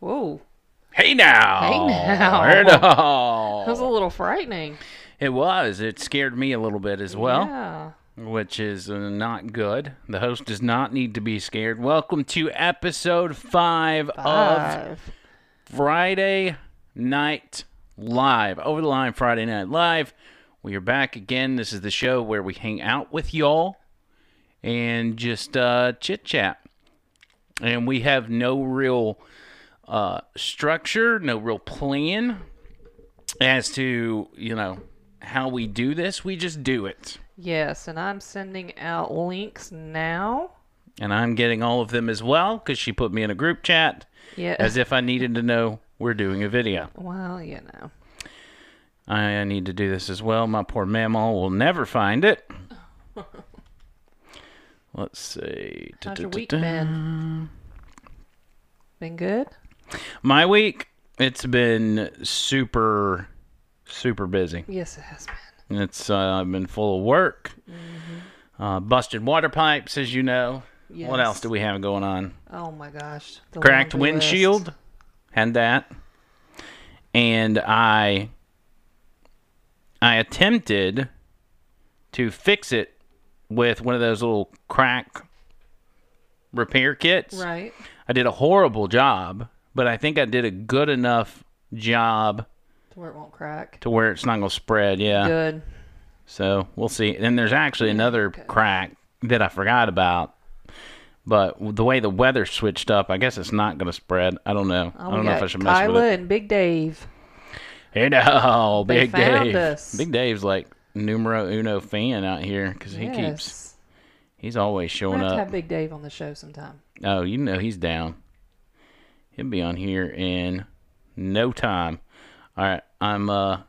Whoa. Hey now. Hey now. Hey now. That was a little frightening. It was. It scared me a little bit as well, Yeah. which is uh, not good. The host does not need to be scared. Welcome to episode five, of Friday Night Live. Over the line, Friday Night Live. We are back again. This is the show where we hang out with y'all and just uh, chit chat. And we have no real uh, structure, no real plan as to, you know, how we do this. We just do it. Yes, and I'm sending out links now. And I'm getting all of them as well because she put me in a group chat Yeah. as if I needed to know we're doing a video. well, you know. I need to do this as well. My poor mammal will never find it. Let's see. How's your week been? Been good? My week, it's been super, super busy. Yes, it has been. It's uh, been full of work. Uh, busted water pipes, as you know. What else do we have going on? Oh my gosh. the Cracked laundry list. windshield. Had that. And I I attempted to fix it with one of those little crack repair kits. Right. I did a horrible job, but I think I did a good enough job To where it won't crack. to where it's not going to spread. Yeah. Good. So we'll see. And there's actually another okay. crack that I forgot about. But the way the weather switched up, I guess it's not going to spread. I don't know. Oh, I don't know if I should mess Kyla with it. and Big Dave. Hey, no, They Big Dave. us. Big Dave's like numero uno fan out here because he keeps. yes. He's always We showing have to up. have Big Dave on the show sometime. Oh, you know he's down. He'll be on here in no time. All right, I'm uh,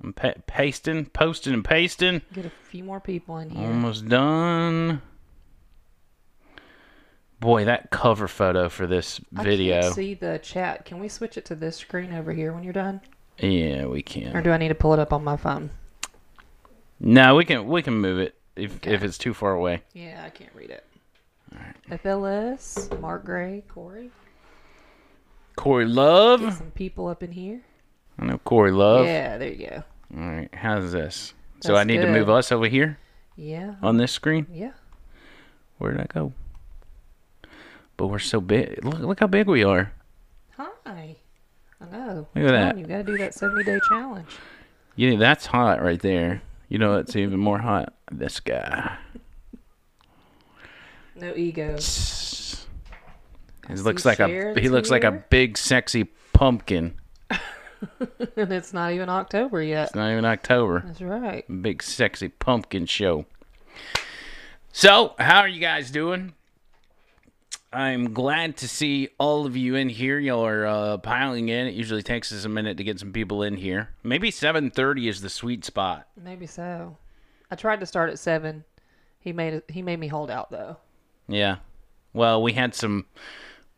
I'm pa- pasting, posting, and pasting. Get a few more people in here. Almost done. Boy, that cover photo for this video. I can't see the chat. Can we switch it to this screen over here when you're done? Yeah, we can. Or do I need to pull it up on my phone? No, we can we can move it if Okay. if it's too far away. Yeah, I can't read it. All right. FLS, Mark Gray, Corey. Corey Get Love. some people up in here. I know Corey Love. Yeah, there you go. All right, how's this? So That's I need to move us over here Yeah. on this screen. Yeah. Where did I go? But we're so big. Look look how big we are. Hi. I know. Look at that. You got to do that 70 day challenge. Yeah, that's hot right there. You know it's even more hot? This guy. No ego. He looks like a he looks like a big sexy pumpkin. and it's not even October yet. It's not even October. That's right. Big sexy pumpkin show. So, how are you guys doing? I'm glad to see all of you in here. Y'all are uh, piling in. It usually takes us a minute to get some people in here. Maybe 7:30 is the sweet spot. Maybe so. I tried to start at 7. He made it, he made me hold out though. Yeah. Well, we had some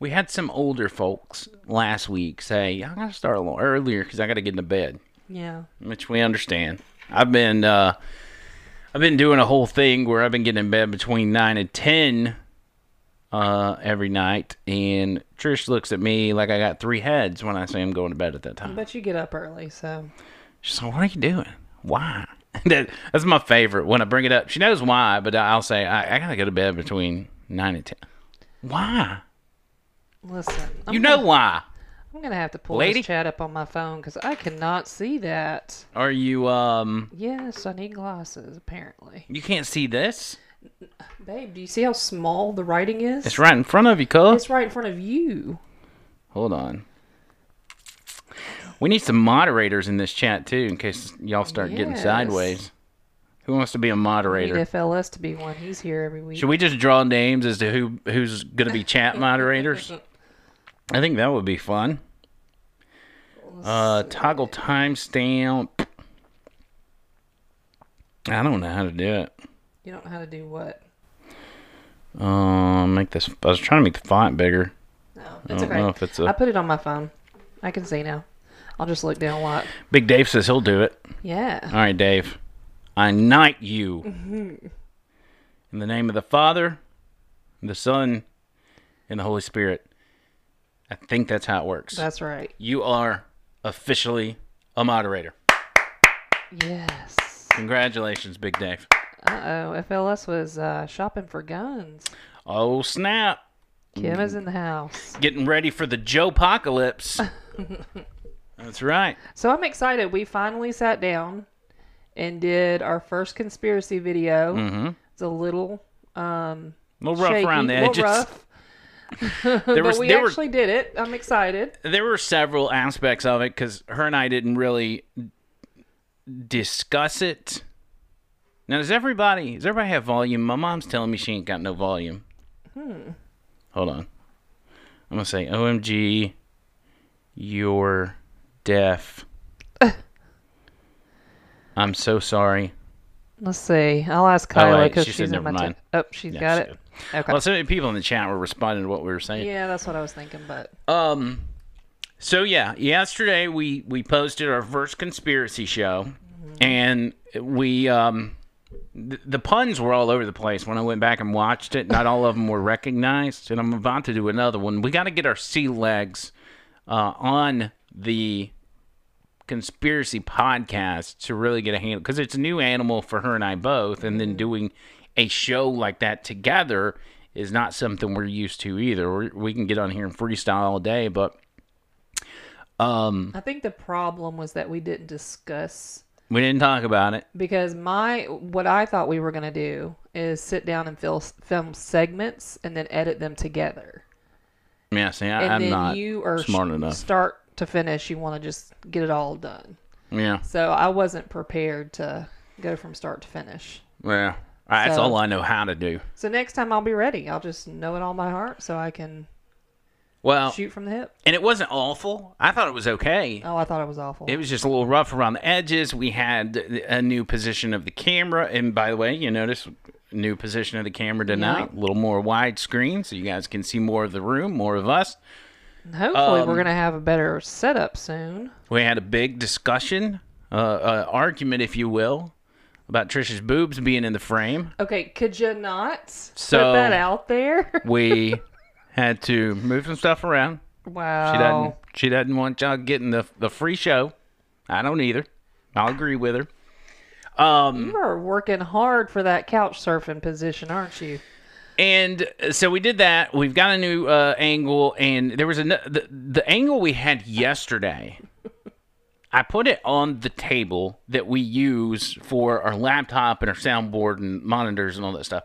we had some older folks last week say, "I gotta start a little earlier because I gotta get into bed," Yeah. which we understand. I've been uh, I've been doing a whole thing where I've been getting in bed between nine and ten uh, every night, and Trish looks at me like I got three heads when I say I'm going to bed at that time. But you get up early, so She's like, "What are you doing? Why?" that, that's my favorite when I bring it up. She knows why, but I'll say I, I gotta go to bed between nine and ten. Why? Listen. I'm You know gonna- why? I'm going to have to pull Lady? this chat up on my phone cuz I cannot see that. Are you um? Yes, I need glasses apparently. You can't see this. Babe, do you see how small the writing is? It's right in front of you, cuz. It's right in front of you. Hold on. We need some moderators in this chat too, in case y'all start getting sideways. Who wants to be a I need moderator? FLS to be one. He's here every week. Should we just draw names as to who who's gonna be chat moderators? I think that would be fun. Uh, toggle timestamp. I don't know how to do it. You don't know how to do what? Um, make this. I was trying to make the font bigger. No, I it's don't okay. know if it's I a. put it on my phone. I can see now. I'll just look down a lot. Big Dave says he'll do it. Yeah. All right, Dave. I knight you Mm-hmm. in the name of the Father, the Son, and the Holy Spirit. I think that's how it works. That's right. you are officially a moderator. Yes. Congratulations, Big Dave. Uh oh. FLS was uh, shopping for guns. Oh, snap. Kim is in the house. Getting ready for the Joe Apocalypse. that's right. So I'm excited. We finally sat down and did our first conspiracy video. Mm-hmm. It's a little um, A little rough shaky, around the a little edges. rough. There but was we there were actually did it. I'm excited. there were several aspects of it because her and I didn't really discuss it. Now, does everybody does everybody have volume? My mom's telling me she ain't got no volume. Hmm. Hold on. I'm gonna say, "OMG, you're deaf." I'm so sorry. Let's see. I'll ask Oh, Kyla because she she's in my. T- oh, she's Yeah, got she it. Okay. Well, so many people in the chat were responding to what we were saying. yeah, that's what I was thinking. But Um. So yeah, yesterday we we posted our first conspiracy show, and we um, th- the puns were all over the place when I went back and watched it. Not all of them were recognized, and I'm about to do another one. We got to get our sea legs uh, on the conspiracy podcast to really get a handle because it's a new animal for her and I both, and then doing a show like that together is not something we're used to either. We're, we can get on here and freestyle all day, but um, I think the problem was that we didn't discuss we didn't talk about it. because my what I thought we were gonna do is sit down and fil- film segments and then edit them together. Yeah, see, I, And I'm then not you are smart enough. Start to finish, you want to just get it all done. Yeah, So I wasn't prepared to go from start to finish. well, that's So- all I know how to do. So next time I'll be ready. I'll just know it all by heart so I can Well, shoot from the hip. and it wasn't awful. I thought it was okay. Oh, I thought it was awful. It was just a little rough around the edges. We had a new position of the camera, and by the way, you notice new position of the camera tonight, a little more widescreen, so you guys can see more of the room, more of us. Hopefully, um, we're gonna have a better setup soon. We had a big discussion, uh, uh, argument, if you will, about Trisha's boobs being in the frame. Okay, could you not So- put that out there? We had to move some stuff around. wow. She doesn't. She doesn't want y'all getting the the free show. I don't either. I'll agree with her. Um, You are working hard for that couch surfing position, aren't you? and so we did that. We've got a new uh, angle, and there was a the, the angle we had yesterday. I put it on the table that we use for our laptop and our soundboard and monitors and all that stuff.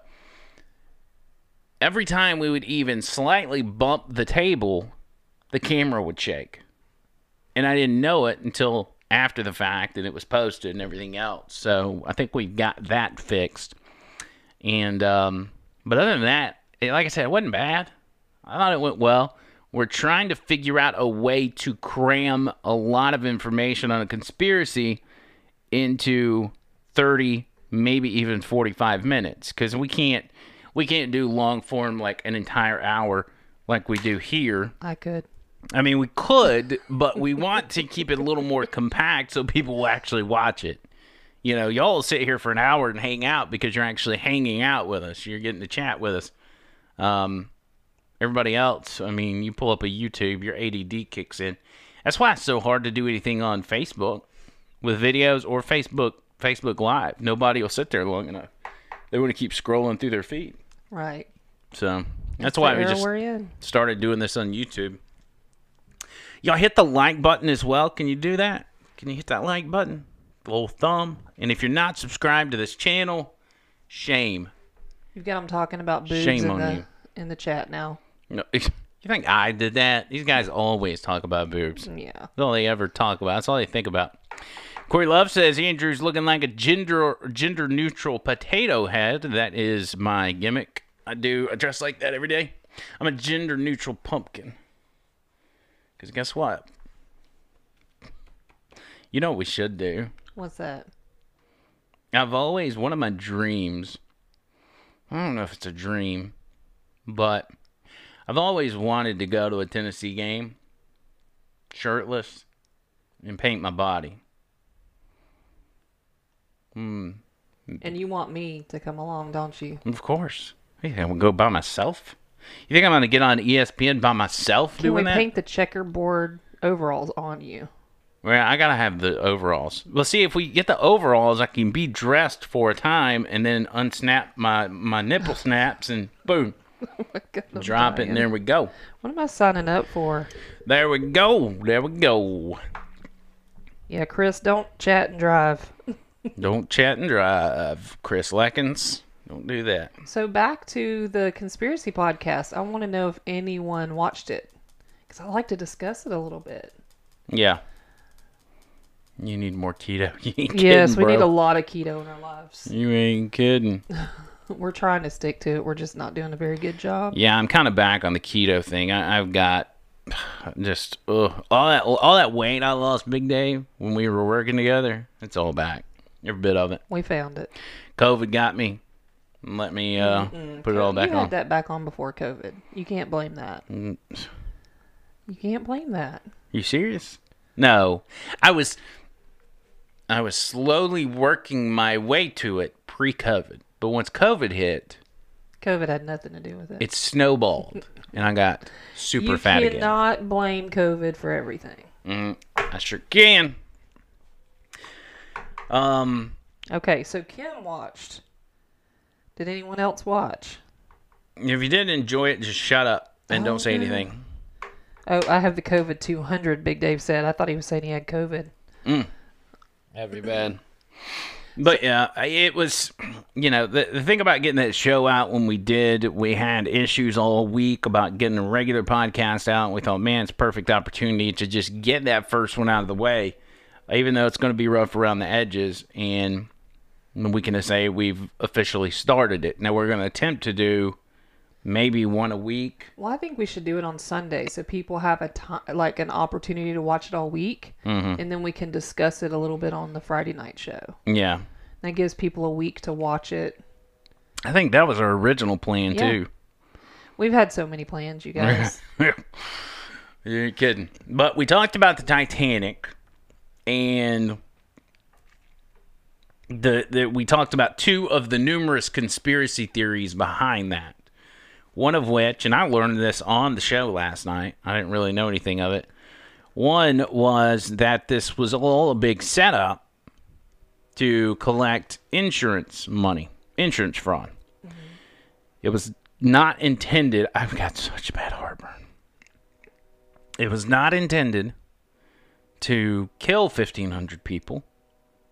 Every time we would even slightly bump the table, the camera would shake. And I didn't know it until after the fact and it was posted and everything else. So I think we got that fixed. And um but other than that, it, like I said, it wasn't bad. I thought it went well. We're trying to figure out a way to cram a lot of information on a conspiracy into 30, maybe even 45 minutes cuz we can't we can't do long form like an entire hour like we do here. I could. I mean, we could, but we want to keep it a little more compact so people will actually watch it. You know, y'all sit here for an hour and hang out because you're actually hanging out with us. You're getting to chat with us. Um, everybody else, I mean, you pull up a YouTube, your ADD kicks in. That's why it's so hard to do anything on Facebook with videos or Facebook Facebook Live. Nobody will sit there long enough. They want to keep scrolling through their feed. Right. So that's why we just started doing this on YouTube. Y'all hit the like button as well. Can you do that? Can you hit that like button? The little thumb. And if you're not subscribed to this channel, shame. You've got them talking about boobs Shame in on the you. in the chat now. No, you think I did that? These guys always talk about boobs. Yeah. That's all they ever talk about. That's all they think about. Corey Love says Andrew's looking like a gender gender neutral potato head. That is my gimmick. I do I dress like that every day. I'm a gender neutral pumpkin. Cause guess what? You know what we should do? What's that? I've always one of my dreams. I don't know if it's a dream, but I've always wanted to go to a Tennessee game shirtless and paint my body. Hmm. And you want me to come along, don't you? Of course. Yeah, I will go by myself. You think I'm gonna get on ESPN by myself Can we doing that? paint the checkerboard overalls on you? Well, I gotta have the overalls. Well, see, if we get the overalls, I can be dressed for a time and then unsnap my my nipple snaps and boom, drop it, and there we go. What am I signing up for? There we go. There we go. Yeah, Chris, don't chat and drive. Don't chat and drive, Chris Leckins. Don't do that. So back to the conspiracy podcast. I want to know if anyone watched it because I like to discuss it a little bit. Yeah. You need more keto. You ain't yes, kidding, we need a lot of keto in our lives. You ain't kidding. We're trying to stick to it. We're just not doing a very good job. Yeah, I'm kind of back on the keto thing. I, I've got just ugh, all that all that weight I lost, Big Dave, when we were working together. It's all back, every bit of it. We found it. COVID got me. Let me uh, put it all back you on. had that back on before COVID. You can't blame that. Mm. You can't blame that. You serious? No, I was. I was slowly working my way to it pre-COVID, but once COVID hit, COVID had nothing to do with it. it snowballed, and I got super you fat again. You cannot blame COVID for everything. Mm, I sure can. Um, Okay, so Kim watched. Did anyone else watch? if you didn't enjoy it, just shut up and don't say anything. Oh, I have the COVID 200, Big Dave said. I thought he was saying he had COVID. That'd be bad. But uh, yeah, it was, you know, the, the thing about getting that show out when we did, we had issues all week about getting a regular podcast out. We thought, man, it's perfect opportunity to just get that first one out of the way, even though it's going to be rough around the edges. And we can say we've officially started it. Now we're going to attempt to do maybe one a week. Well, I think we should do it on Sunday so people have a time, like an opportunity to watch it all week, Mm-hmm. and then we can discuss it a little bit on the Friday night show. Yeah. That gives people a week to watch it. I think that was our original plan, Yeah. too. We've had so many plans, you guys. you ain't kidding. But we talked about the Titanic, and the, the we talked about two of the numerous conspiracy theories behind that. One of which, and I learned this on the show last night. I didn't really know anything of it. One was that this was all a big setup to collect insurance money, insurance fraud. It was not intended. I've got such a bad heartburn. It was not intended to kill 1,500 people.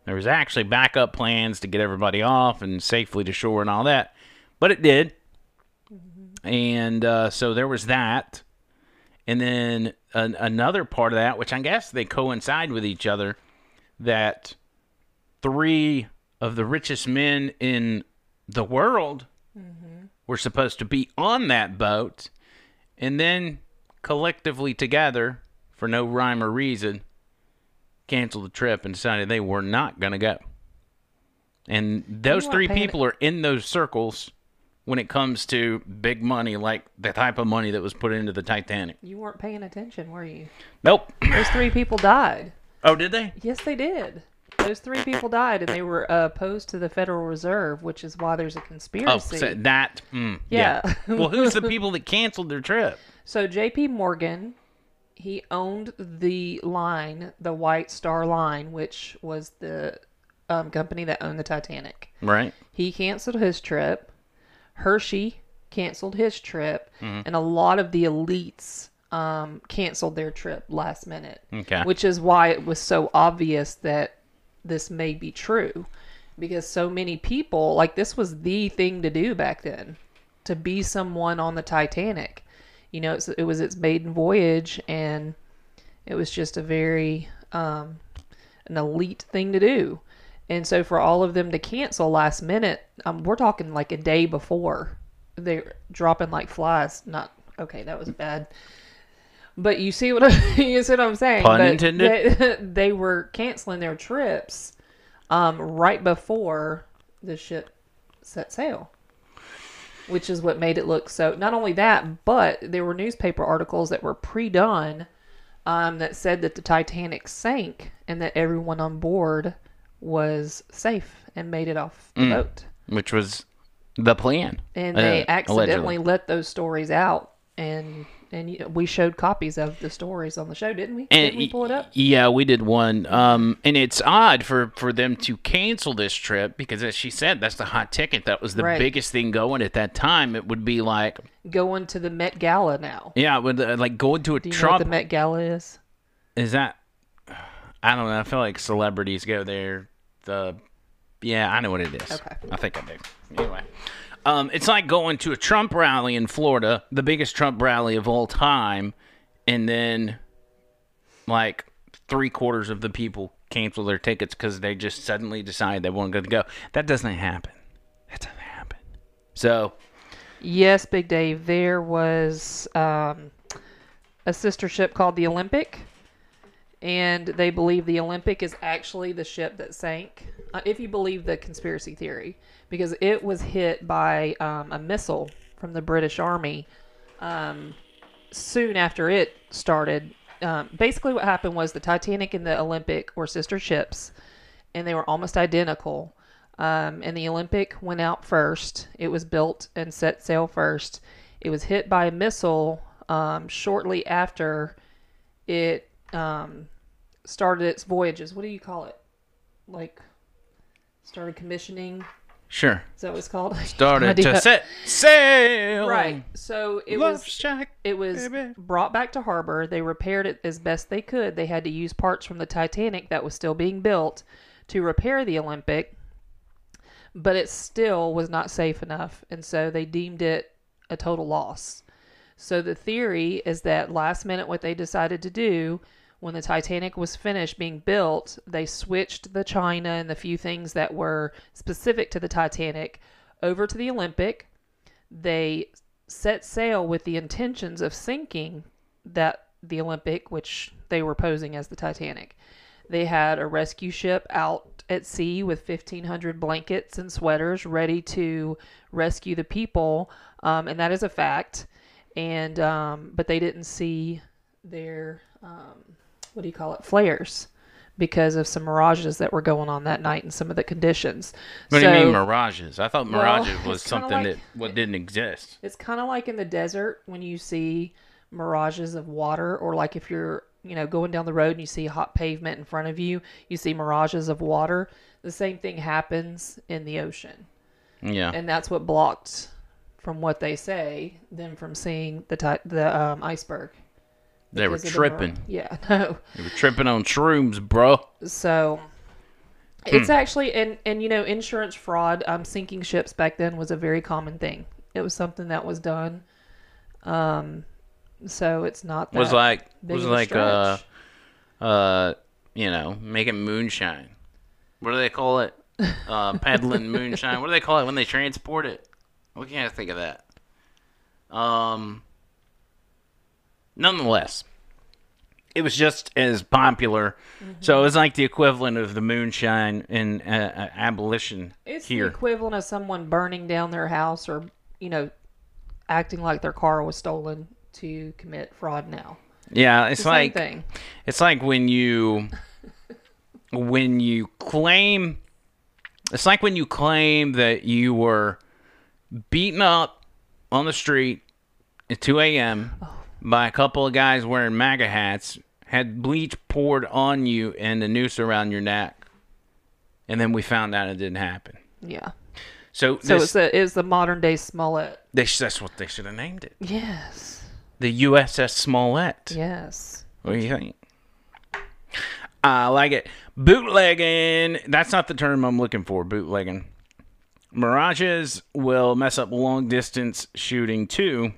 There was actually backup plans to get everybody off and safely to shore and all that, but it did. And uh, so there was that. And then an, another part of that, which I guess they coincide with each other, that three of the richest men in the world were supposed to be on that boat and then collectively together for no rhyme or reason canceled the trip and decided they were not going to go and those three people are in those circles when it comes to big money like the type of money that was put into the titanic You weren't paying attention, were you? nope Those three people died. oh did they Yes, they did. Those three people died, and they were uh, opposed to the Federal Reserve, which is why there's a oh conspiracy. so that mm, Yeah. well who's the people that canceled their trip So J.P. Morgan, he owned the line, the White Star Line, which was the um, company that owned the Titanic. right He canceled his trip. Hershey canceled his trip, Mm-hmm. and a lot of the elites um, canceled their trip last minute. Okay. Which is why it was so obvious that this may be true, because so many people like this was the thing to do back then, to be someone on the Titanic. You know, it's, it was its maiden voyage, and it was just a very um, an elite thing to do. And so for all of them to cancel last minute, um, we're talking like a day before they're dropping like flies. Not okay, that was bad. But you see what I, you see what I'm saying? Pun But intended. They, they were canceling their trips um, right before the ship set sail, which is what made it look so. Not only that, but there were newspaper articles that were pre-done um, that said that the Titanic sank and that everyone on board was safe and made it off the boat. which was the plan. and uh, they accidentally allegedly. let those stories out and and we showed copies of the stories on the show didn't we And didn't we pull it up Yeah, we did one. Um, and it's odd for for them to cancel this trip because, as she said, that's the hot ticket. That was the Right. biggest thing going at that time. It would be like, going to the met gala now yeah, would uh, like going to a do you know what the met gala is is that? I don't know. I feel like celebrities go there. The yeah, I know what it is. Okay. I think I do. Anyway. Um, it's like going to a Trump rally in Florida, the biggest Trump rally of all time, and then like three quarters of the people cancel their tickets because they just suddenly decide they weren't going to go. That doesn't happen. That doesn't happen. So Yes, Big Dave. There was um, a sister ship called the Olympic, and they believe the Olympic is actually the ship that sank. Uh, if you believe the conspiracy theory, because it was hit by um, a missile from the British Army um, soon after it started. Um, basically, what happened was the Titanic and the Olympic were sister ships, and they were almost identical. Um, and the Olympic went out first. It was built and set sail first. It was hit by a missile um, shortly after it um, started its voyages. What do you call it? Like started commissioning. sure, Is that what it's called? started to set sail. Right. So it Love was shack. it was baby. brought back to harbor. They repaired it as best they could. They had to use parts from the Titanic that was still being built to repair the Olympic, but it still was not safe enough, and so they deemed it a total loss. So the theory is that last minute what they decided to do when the Titanic was finished being built, they switched the china and the few things that were specific to the Titanic over to the Olympic. They set sail with the intentions of sinking that the Olympic, which they were posing as the Titanic. They had a rescue ship out at sea with 1,500 blankets and sweaters ready to rescue the people, um, and that is a fact. And um, but they didn't see their um, what do you call it flares because of some mirages that were going on that night and some of the conditions. What do you mean mirages? I thought Well, mirages was something like- that what didn't exist. It's kind of like in the desert when you see mirages of water, or like if you're, you know, going down the road and you see hot pavement in front of you, you see mirages of water. The same thing happens in the ocean. Yeah. And that's what blocked, from what they say, them from seeing the ti- the um, iceberg. They were of the tripping. Yeah, no. They were tripping on shrooms, bro. So it's actually and and you know insurance fraud, um, sinking ships back then was a very common thing. It was something that was done. Um, so it's not that was like was like uh uh you know making moonshine. What do they call it? Uh, peddling moonshine. What do they call it when they transport it? We can't think of that. Um. Nonetheless, it was just as popular. Mm-hmm. So it was like the equivalent of the moonshine in uh, uh, abolition it's here. the equivalent of someone burning down their house or you know acting like their car was stolen to commit fraud. Now yeah, it's the like same thing. It's like when you when you claim it's like when you claim that you were beaten up on the street at 2 a.m. by a couple of guys wearing MAGA hats, had bleach poured on you and a noose around your neck, and then we found out it didn't happen. Yeah. So, So this, it's the it's the modern day Smollett. they, that's what they should have named it. Yes. The USS Smollett. Yes. What do you think? I like it. Bootlegging. That's not the term I'm looking for. Bootlegging. Mirages will mess up long distance shooting too.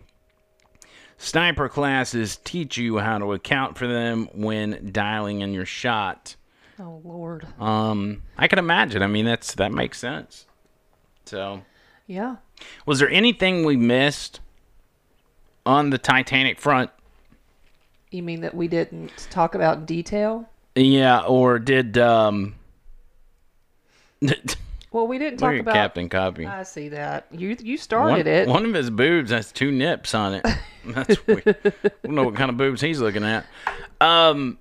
Sniper classes teach you how to account for them when dialing in your shot. Oh Lord. Um, I can imagine. I mean, that's that makes sense. So, Yeah. was there anything we missed on the Titanic front? You mean that we didn't talk about detail? Yeah, or did um? Well, we didn't talk about. Captain Copy. I see that. You you One, started it. one of his boobs has two nips on it. That's weird. I don't know what kind of boobs he's looking at. Um,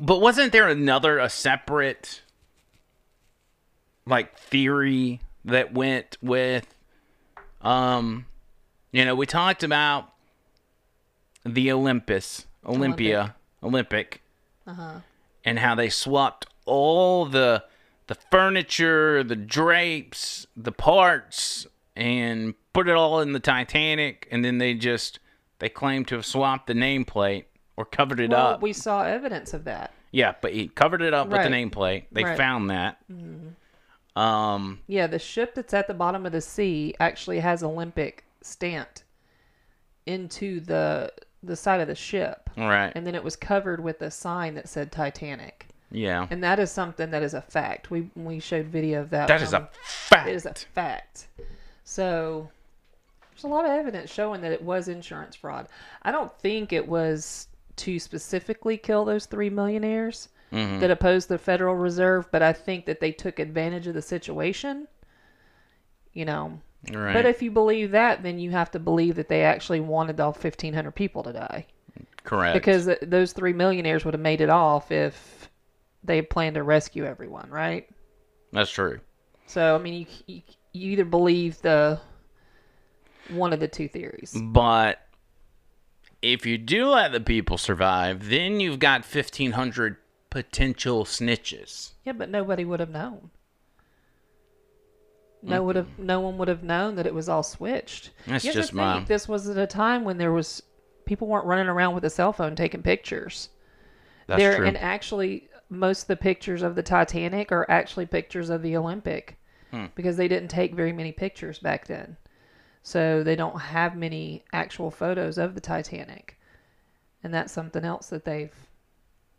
but wasn't there another a separate like theory that went with Um, you know, we talked about the Olympus, Olympia, Olympic, and how they swapped all the the furniture, the drapes, the parts, and put it all in the Titanic, and then they just they claim to have swapped the nameplate or covered it Well, up. we saw evidence of that. yeah, but he covered it up with the nameplate. They Right. found that. Um, Yeah, the ship that's at the bottom of the sea actually has Olympic stamped into the the side of the ship. right. And then it was covered with a sign that said Titanic. Yeah. And that is something that is a fact. We we showed video of that. That is a fact. It is a fact. So there's a lot of evidence showing that it was insurance fraud. I don't think it was to specifically kill those three millionaires Mm-hmm. that opposed the Federal Reserve, but I think that they took advantage of the situation. You know, right. but if you believe that, then you have to believe that they actually wanted all 1,500 people to die Correct. because those three millionaires would have made it off if they plan to rescue everyone, right? that's true. So I mean, you, you you either believe the one of the two theories. But if you do let the people survive, then you've got 1,500 potential snitches. Yeah, but nobody would have known. No would have no one would have known that it was all switched. That's you just my- this was at a time when there was people weren't running around with a cell phone taking pictures. That's there true. and actually most of the pictures of the Titanic are actually pictures of the Olympic Hmm. because they didn't take very many pictures back then. So they don't have many actual photos of the Titanic. And that's something else that they've,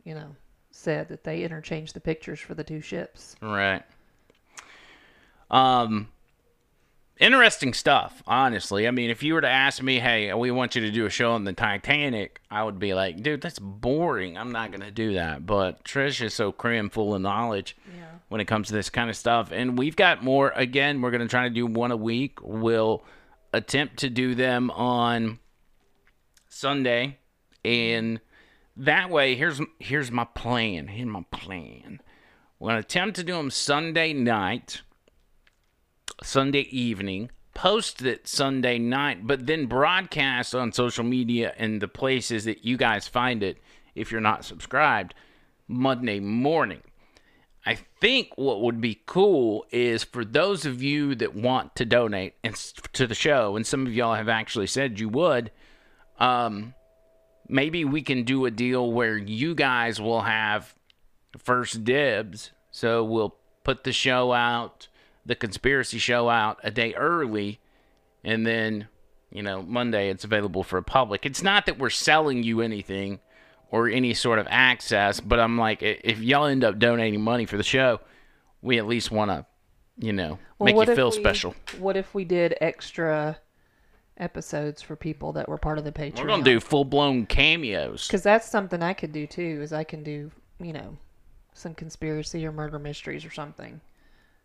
you know, said that they interchanged the pictures for the two ships. Right. Um interesting stuff, honestly. I mean, if you were to ask me, "Hey, we want you to do a show on the Titanic," I would be like, "Dude, that's boring. I'm not going to do that." But Trish is so cram full of knowledge Yeah. when it comes to this kind of stuff. And we've got more again, we're going to try to do one a week. We'll attempt to do them on Sunday and that way here's here's my plan. Here's my plan. We're going to attempt to do them Sunday night, Sunday evening, post it Sunday night, but then broadcast on social media and the places that you guys find it if you're not subscribed Monday morning. I think what would be cool is for those of you that want to donate and to the show, and some of y'all have actually said you would, um, maybe we can do a deal where you guys will have first dibs. So we'll put the show out, the conspiracy show out a day early, and then, you know, Monday it's available for a public. It's not that we're selling you anything or any sort of access, but I'm like, if y'all end up donating money for the show, we at least want to, you know, Well, make you feel we- special. What if we did extra episodes for people that were part of the Patreon? We're gonna do full blown cameos. Because that's something I could do too. Is I can do you know some conspiracy or murder mysteries or something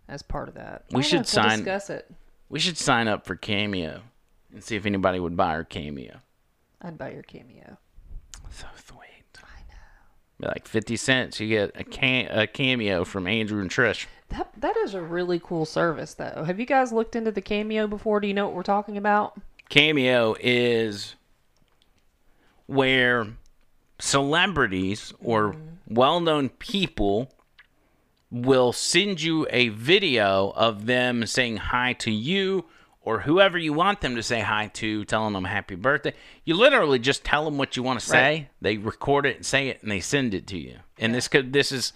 as part of that. We should know, sign- We'll discuss it. We should sign up for cameo and see if anybody would buy our cameo. I'd buy your cameo. So sweet. I know. Like fifty cents, you get a can a cameo from Andrew and Trish. That that is a really cool service though. Have you guys looked into the cameo before? Do you know what we're talking about? Cameo is where celebrities or mm-hmm. well-known people will send you a video of them saying hi to you or whoever you want them to say hi to, telling them happy birthday. You literally just tell them what you want to say. Right. They record it and say it, and they send it to you. And this could this is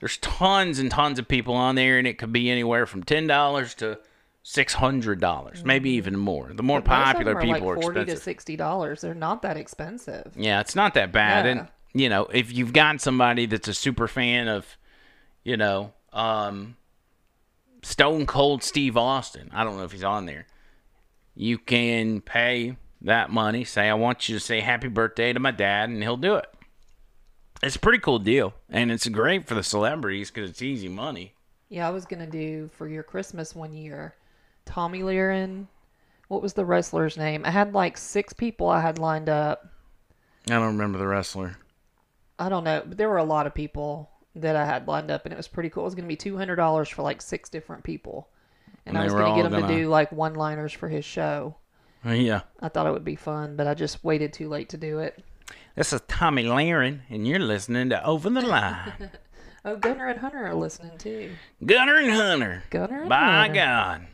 there's tons and tons of people on there, and it could be anywhere from ten dollars to six hundred dollars, maybe mm. even more. The more popular are people like are forty to sixty dollars. They're not that expensive. Yeah, it's not that bad. Yeah. And you know, if you've got somebody that's a super fan of, you know, um, Stone Cold Steve Austin, I don't know if he's on there. You can pay that money. Say, I want you to say happy birthday to my dad, and he'll do it. It's a pretty cool deal, and it's great for the celebrities because it's easy money. Yeah, I was gonna do for your Christmas one year, Tomi Lahren. What was the wrestler's name? I had like six people I had lined up. I don't remember the wrestler. I don't know, but there were a lot of people that I had lined up, and it was pretty cool. It was gonna be two hundred dollars for like six different people, and And I was going to get him gonna- to do like one-liners for his show. Oh, yeah. I thought it would be fun, but I just waited too late to do it. This is Tomi Lahren, and you're listening to Over the Line. Oh, Gunner and Hunter are listening too. Gunner and Hunter. Gunner and By Hunter. God.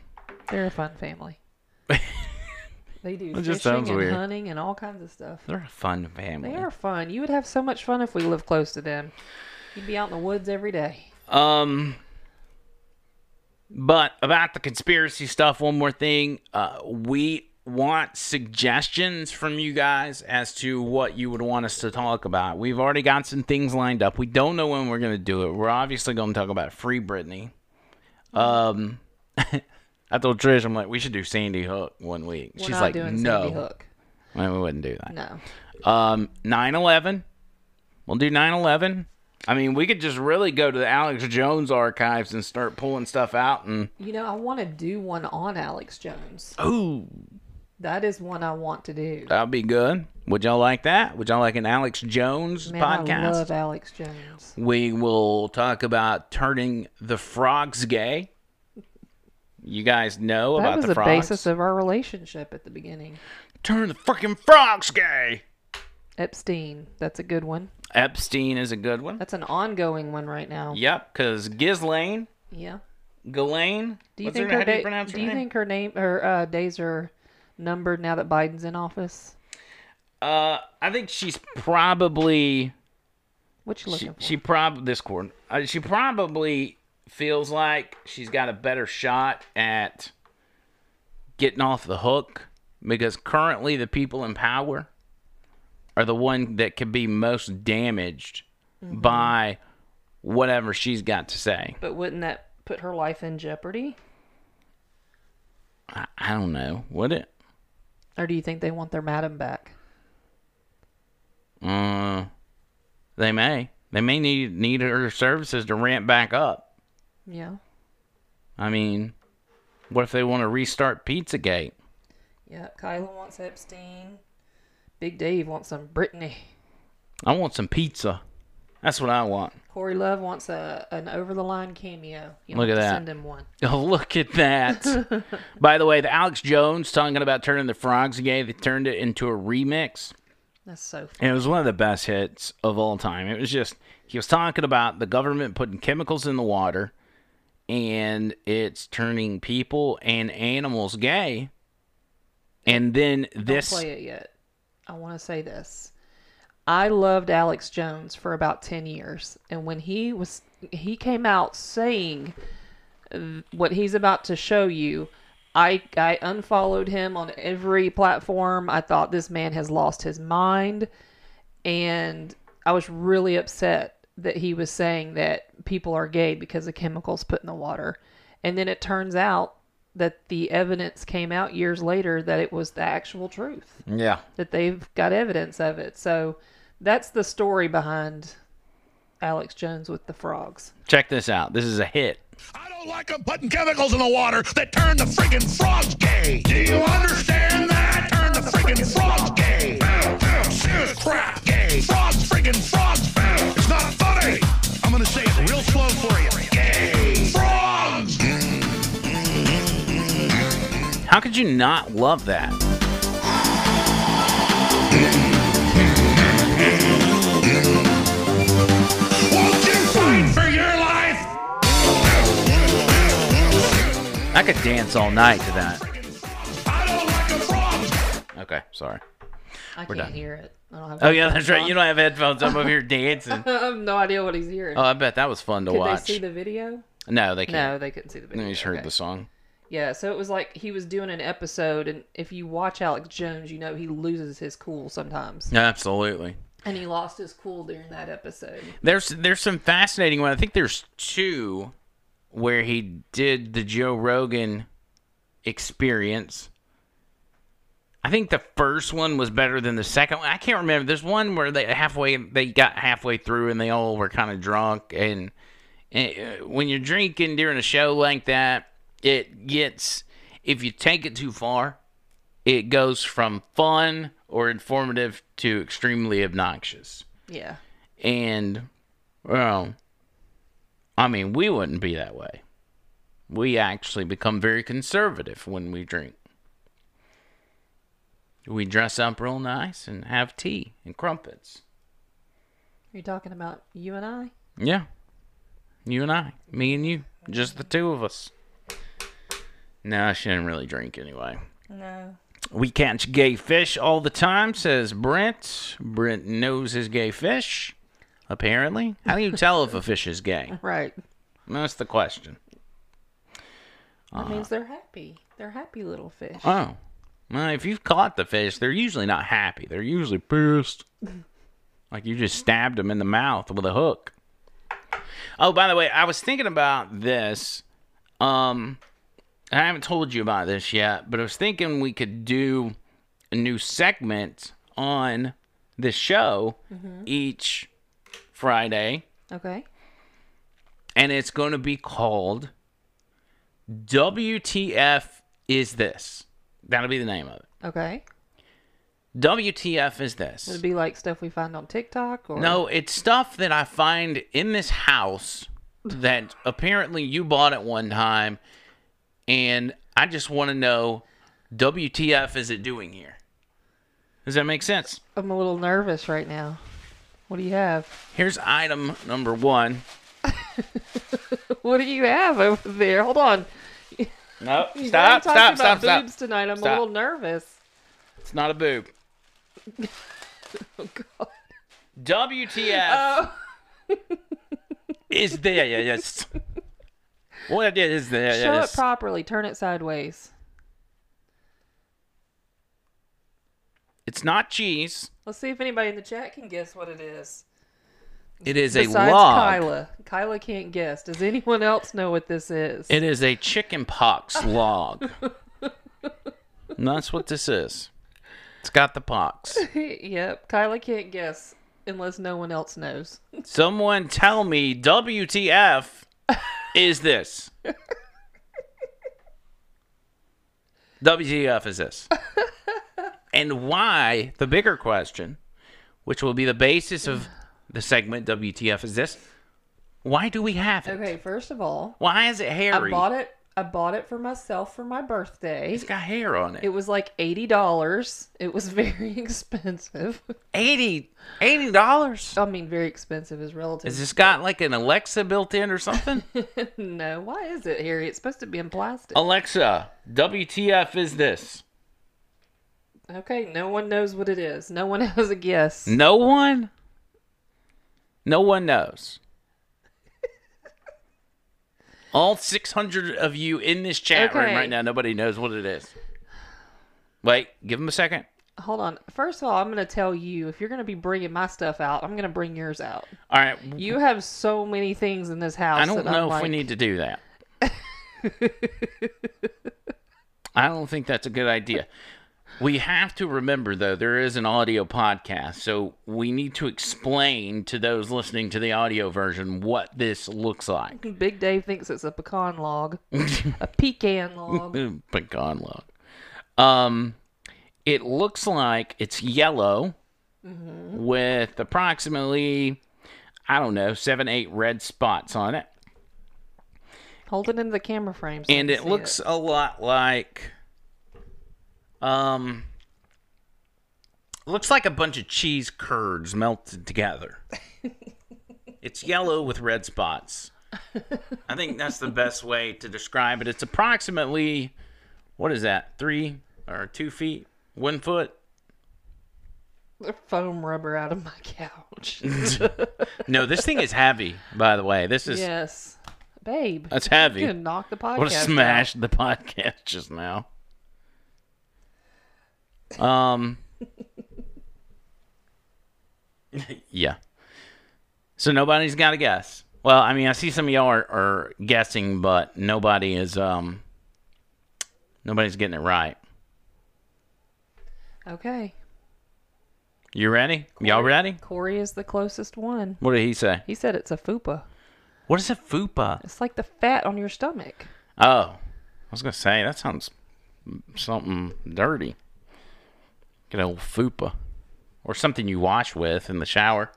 They're a fun family. they do It fishing just sounds and weird. hunting and all kinds of stuff. They're a fun family. They are fun. You would have so much fun if we lived close to them. You'd be out in the woods every day. Um, but about the conspiracy stuff, one more thing. Uh, we want suggestions from you guys as to what you would want us to talk about. We've already got some things lined up. We don't know when we're going to do it. We're obviously going to talk about Free Britney. Um, I told Trish, I'm like, we should do Sandy Hook one week. We're She's like, no. Sandy Hook. Well, we wouldn't do that. No. Um, 9/11. We'll do 9/11. I mean, we could just really go to the Alex Jones archives and start pulling stuff out and You know, I want to do one on Alex Jones. ooh, That is one I want to do. that'd be good. Would y'all like that? Would y'all like an Alex Jones Man, I podcast? love Alex Jones. We will talk about turning the frogs gay. You guys know That about was the the frogs. basis of our relationship at the beginning. Turn the freaking frogs gay. Epstein. That's a good one. Epstein is a good one. That's an ongoing one right now. Yep, because Ghislaine, Yeah. Ghislaine. Do you think her, her how do her you name? think her name her uh, days are numbered now that Biden's in office? Uh, I think she's probably What you she, looking for? she probably this cord. Uh, she probably feels like she's got a better shot at getting off the hook because currently the people in power are the one that could be most damaged Mm-hmm. by whatever she's got to say. but wouldn't that put her life in jeopardy? I, I don't know. Would it? Or do you think they want their madam back? Uh, they may. They may need need her services to ramp back up. Yeah. I mean, what if they want to restart Pizzagate? Yeah. Kyla wants Epstein. Big Dave wants some Britney. I want some pizza. That's what I want. Corey Love wants a an over the line cameo. You Look at that. Send him one. Oh, look at that. By the way, the Alex Jones talking about turning the frogs gay, they turned it into a remix. That's so fun. And it was one of the best hits of all time. It was just, he was talking about the government putting chemicals in the water and it's turning people and animals gay. And then this. Don't play it yet. I want to say this. I loved Alex Jones for about 10 years. And when he was he came out saying what he's about to show you, I I unfollowed him on every platform. I thought this man has lost his mind and I was really upset that he was saying that people are gay because of chemicals put in the water. And then it turns out that the evidence came out years later that it was the actual truth, Yeah. that they've got evidence of it. So that's the story behind Alex Jones with the frogs. Check this out. This is a hit. I don't like them putting chemicals in the water that turn the friggin' frogs gay. Do you understand that? Turn the friggin' frogs gay. Serious crap gay. Frogs friggin' frogs. It's not funny. I'm gonna say How could you not love that? Won't you fight for your life? I could dance all night to that. I don't like the frogs. Okay, sorry. I can't done. hear it. I don't have Oh yeah, that's right. on. You don't have headphones. I'm over here dancing. I have no idea what he's hearing. Oh, I bet that was fun to Could watch. they see the video? no, they can't. No, they couldn't see the video. They just heard Okay. the song. Yeah, so it was like he was doing an episode, and if you watch Alex Jones, you know he loses his cool sometimes. Absolutely. And he lost his cool during that episode. There's there's some fascinating one. I think there's two where he did the Joe Rogan experience. I think the first one was better than the second one. I can't remember. There's one where they halfway they got halfway through and they all were kind of drunk and, and uh, when you're drinking during a show like that, it gets if you take it too far, it goes from fun or informative to extremely obnoxious. Yeah. And, well, I mean, we wouldn't be that way. we actually become very conservative when we drink. We dress up real nice and have tea and crumpets. Are you talking about you and I? Yeah. You and I. Me and you. Just the two of us. No, I shouldn't really drink anyway. No. We catch gay fish all the time, says Brent. Brent knows his gay fish, apparently. How do you tell if a fish is gay? Right. That's the question. That means they're happy. They're happy little fish. Oh. Well, if you've caught the fish, they're usually not happy. They're usually pissed. like you just stabbed them in the mouth with a hook. Oh, by the way, I was thinking about this. Um, I haven't told you about this yet, but I was thinking we could do a new segment on the show mm-hmm. each Friday, Okay. and it's going to be called WTF is this? That'll be the name of it. Okay. WTF is this? it be like stuff we find on TikTok or No, it's stuff that I find in this house that apparently you bought at one time, and I just want to know WTF is it doing here? Does that make sense? I'm a little nervous right now. What do you have? Here's item number one. What do you have over there? Hold on. No, You stop, stop, about stop, stop. boobs tonight. I'm Stop. a little nervous. It's not a boob. Oh God. WTF Oh, is there? Yes. What is there? show it properly. Turn it sideways. It's not cheese. Let's see if anybody in the chat can guess what it is. It is a Besides log. Kyla. Kyla can't guess. Does anyone else know what this is? It is a chicken pox log. And that's what this is. It's got the pox. yep. Kyla can't guess unless no one else knows. Someone tell me WTF is this? WTF is this? And why, the bigger question, which will be the basis of the segment WTF is this? Why do we have it? Okay, first of all, Why is it hairy? I bought it. I bought it for myself for my birthday. It's got hair on it. It was like eighty dollars. It was very expensive. 80 $80? I mean, very expensive is relative. Is this got like an Alexa built in or something? no, why is it, Harry? It's supposed to be in plastic. Alexa, WTF is this? Okay, no one knows what it is. No one has a guess. No one? No one knows. All 600 of you in this chat room right now, nobody knows what it is. Wait, give them a second. Hold on. First of all, I'm going to tell you if you're going to be bringing my stuff out, I'm going to bring yours out. All right. You have so many things in this house. I don't know I'm if we need to do that. I don't think that's a good idea. We have to remember, though, there is an audio podcast, so we need to explain to those listening to the audio version what this looks like. Big Dave thinks it's a pecan log, a pecan log. Pecan log. Um, it looks like it's yellow with approximately, I don't know, seven, eight red spots on it. Hold it into the camera frame. so and it looks a lot like um looks like a bunch of cheese curds melted together it's yellow with red spots i think that's the best way to describe it it's approximately what is that three or two feet one foot the foam rubber out of my couch. no this thing is heavy by the way this is yes, babe. that's heavy You can knock the podcast. Would have out. the podcast just now. Um. yeah. So nobody's got a guess. Well, I mean, I see some of y'all are, are guessing, but nobody is. Um. Nobody's getting it right. Okay, You ready? Y'all ready? Corey is the closest one. What did he say? He said it's a fupa. What is a fupa? It's like the fat on your stomach. Oh, I was gonna say that sounds something dirty. Get a old fupa, or something you wash with in the shower.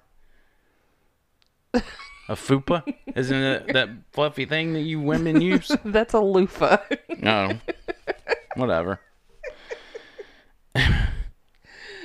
A fupa? Isn't it that fluffy thing that you women use? That's a loofah. No. Whatever. All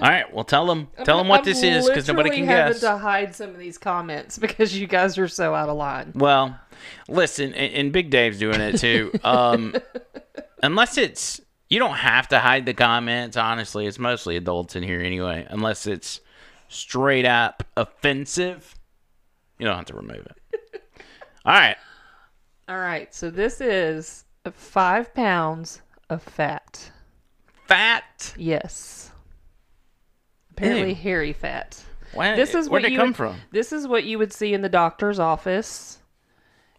right. Well, tell them. Tell them what I'm this is, because nobody can guess. I'm literally having guess. to hide some of these comments because you guys are so out of line. Well, listen, and, and Big Dave's doing it too. Um, unless it's you don't have to hide the comments. Honestly, it's mostly adults in here anyway. Unless it's straight up offensive, you don't have to remove it. All right. All right, so this is five pounds of fat. Fat. Yes. Apparently, Ew. hairy fat. Where, This is where'd what it you come would- from? This is what you would see in the doctor's office.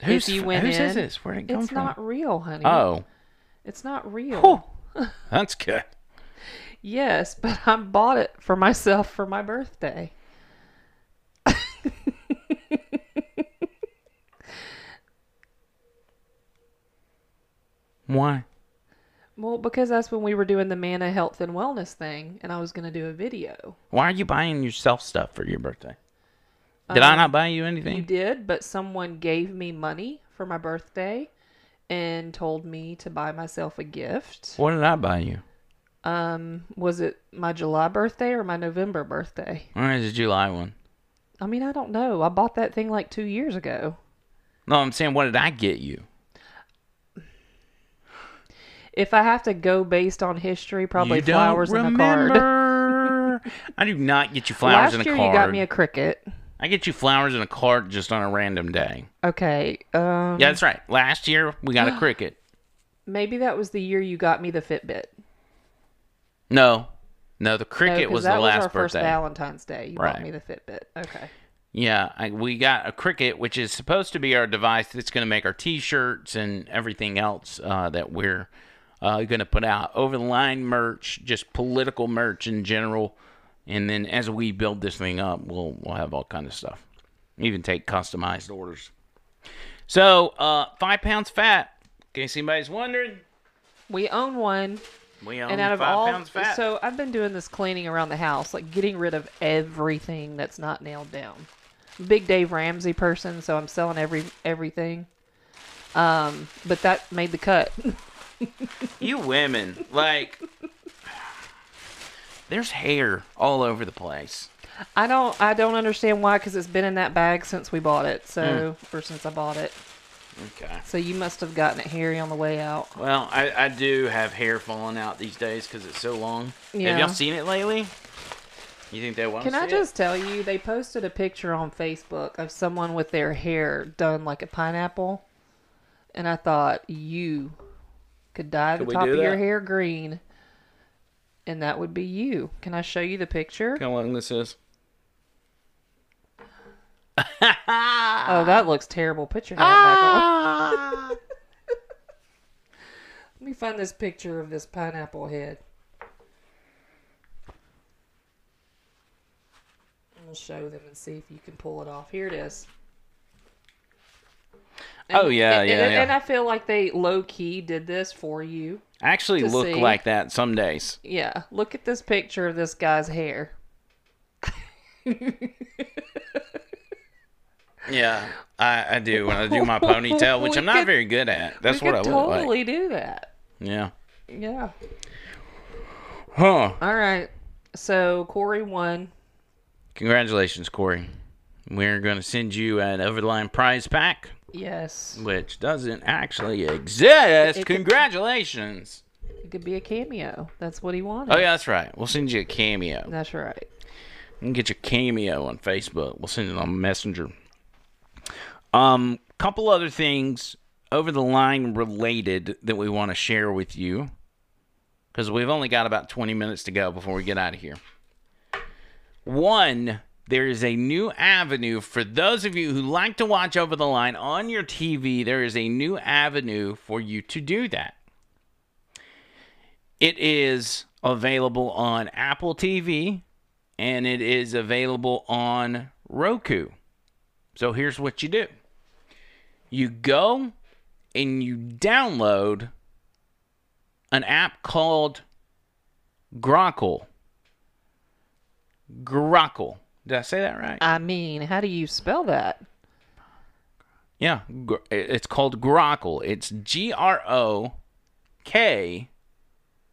Who's, if you went whose in, is this? Where'd it come It's from? not real, honey. Oh, It's not real. that's good. Yes, but I bought it for myself for my birthday. Why? Well, because that's when we were doing the Mana Health and Wellness thing, and I was going to do a video. Why are you buying yourself stuff for your birthday? Did I um, not buy you anything? You did, but someone gave me money for my birthday and told me to buy myself a gift. What did I buy you? Um, was it my July birthday or my November birthday? Or is it July one? I mean, I don't know. I bought that thing like two years ago. No, I'm saying, what did I get you? If I have to go based on history, probably you flowers don't and a card. remember. I do not get you flowers Last and a year card. you got me a Cricut. I get you flowers in a card just on a random day. Okay. Um, Yeah, that's right. Last year we got a Cricut. Maybe that was the year you got me the Fitbit. No, no, the No, was the was last our first. Valentine's Day. You Right. bought me the Fitbit. Okay. Yeah, I, we got a Cricut, which is supposed to be our device that's going to make our T-shirts and everything else uh, that we're uh, going to put out over the line merch, just political merch in general. And then as we build this thing up, we'll we'll have all kind of stuff. Even take customized orders. So uh, five pounds fat. In case anybody's wondering, We own one. we own and out of all, pounds fat. so I've been doing this cleaning around the house, like getting rid of everything that's not nailed down. Big Dave Ramsey person, so I'm selling every everything. Um, but that made the cut. You women, like, there's hair all over the place. I don't I don't understand why because it's been in that bag since we bought it. So Hmm. or since I bought it. Okay. So you must have gotten it hairy on the way out. Well, I, I do have hair falling out these days because it's so long. Yeah. Have y'all seen it lately? You think they want to Can see I it? just tell you, they posted a picture on Facebook of someone with their hair done like a pineapple. And I thought you could dye Could the top of your hair green. And that would be you. Can I show you the picture? How long this is? Oh, that looks terrible. Put your hat back on. Ah! Let me find this picture of this pineapple head. We'll show them and see if you can pull it off. Here it is. Oh, and- Oh, yeah, and, yeah, and, yeah. and I feel like they low key did this for you. Actually, look see. like that some days. Yeah, look at this picture of this guy's hair. Yeah, I, I do when I do my ponytail, which We I'm not could- very good at. That's what I could totally like. do that. Yeah. Yeah. Huh. All right. So Corey won. Congratulations, Corey. We're going to send you an over the line prize pack, Yes. which doesn't actually exist. It could- Congratulations. It could be a cameo. That's what he wanted. Oh, yeah, that's right. We'll send you a cameo. That's right. You can get your cameo on Facebook. We'll send it on Messenger. Um, couple other things over the line related that we want to share with you because we've only got about 20 minutes to go before we get out of here. One, there is a new avenue for those of you who like to watch over the line on your TV. There is a new avenue for you to do that. It is available on Apple TV and it is available on Roku. So here's what you do you go and you download an app called Grokall. Grokall. Did I say that right? I mean, how do you spell that? Yeah, it's called Grokall. It's G R O K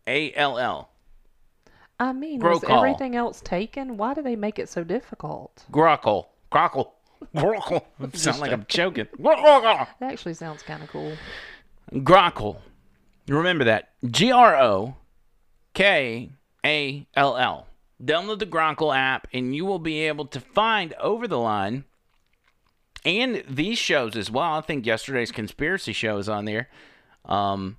A L L. I mean, was everything else taken? Why do they make it so difficult? Grokall. Grokall. Grokall. Sound like I'm joking. Grokall. That actually sounds kind of cool. Grokall. Remember that. G R O K A L L. Download the Grokall app and you will be able to find Over the Line and these shows as well. I think yesterday's conspiracy show is on there. Um,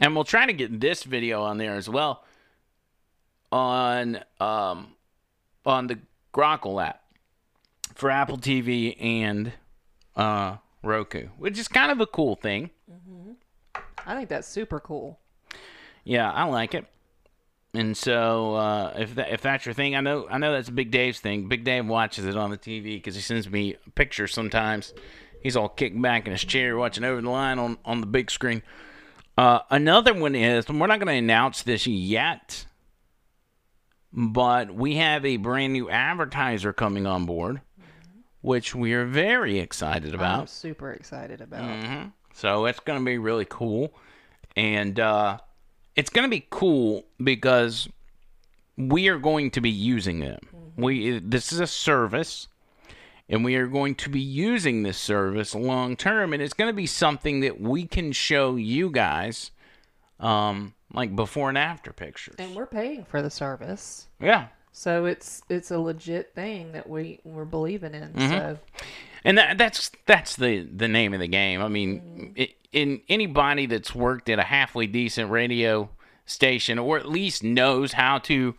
and we'll try to get this video on there as well on um, on the Grokall app for Apple TV and uh, Roku, which is kind of a cool thing. I think that's super cool. Yeah, I like it. And so, uh, if that if that's your thing, I know I know that's Big Dave's thing. Big Dave watches it on the TV because he sends me pictures sometimes. He's all kicked back in his chair watching over the line on on the big screen. Uh, another one is we're not going to announce this yet, but we have a brand new advertiser coming on board, which we are very excited about. I'm super excited about. Mm-hmm. So it's going to be really cool. And uh, it's going to be cool because we are going to be using them. We this is a service and we are going to be using this service long term and it's going to be something that we can show you guys um like before and after pictures. And we're paying for the service. yeah. So it's it's a legit thing that we we're believing in. Mm-hmm. So And that, that's that's the the name of the game. I mean, i in anybody that's worked at a halfway decent radio station, or at least knows how to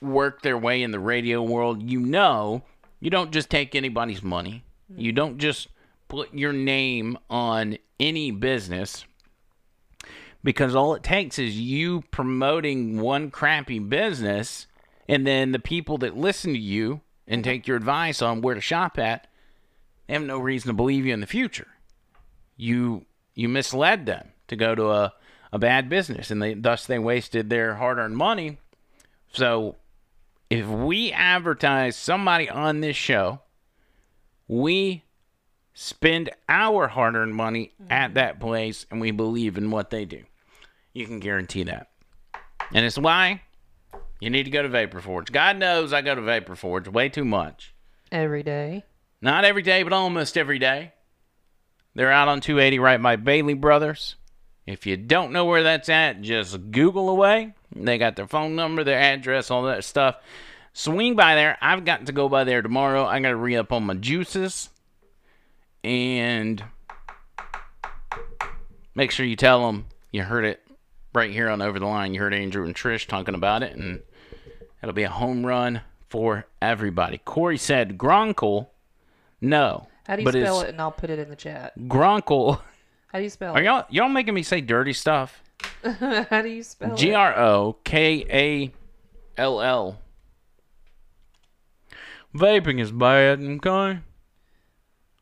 work their way in the radio world, you know, you don't just take anybody's money. You don't just put your name on any business because all it takes is you promoting one crappy business and then the people that listen to you and take your advice on where to shop at they have no reason to believe you in the future. You you misled them to go to a, a bad business and they thus they wasted their hard earned money. So if we advertise somebody on this show, we spend our hard earned money at mm-hmm. that place and we believe in what they do. You can guarantee that. And it's why you need to go to Vapor Forge. God knows I go to Vapor Forge way too much. every day. Not every day, but almost every day. They're out on 280 right by Bailey Brothers. If you don't know where that's at, just Google away. They got their phone number, their address, all that stuff. Swing by there. I've got to go by there tomorrow. I got to re up on my juices. And make sure you tell them you heard it right here on Over the Line. You heard Andrew and Trish talking about it, and it'll be a home run for everybody. Corey said Gronkle. No. How do you spell it? And I'll put it in the chat. Gronkle. How do you spell Are it? y'all y'all making me say dirty stuff? How do you spell G? R O K A L L. Vaping is bad, okay?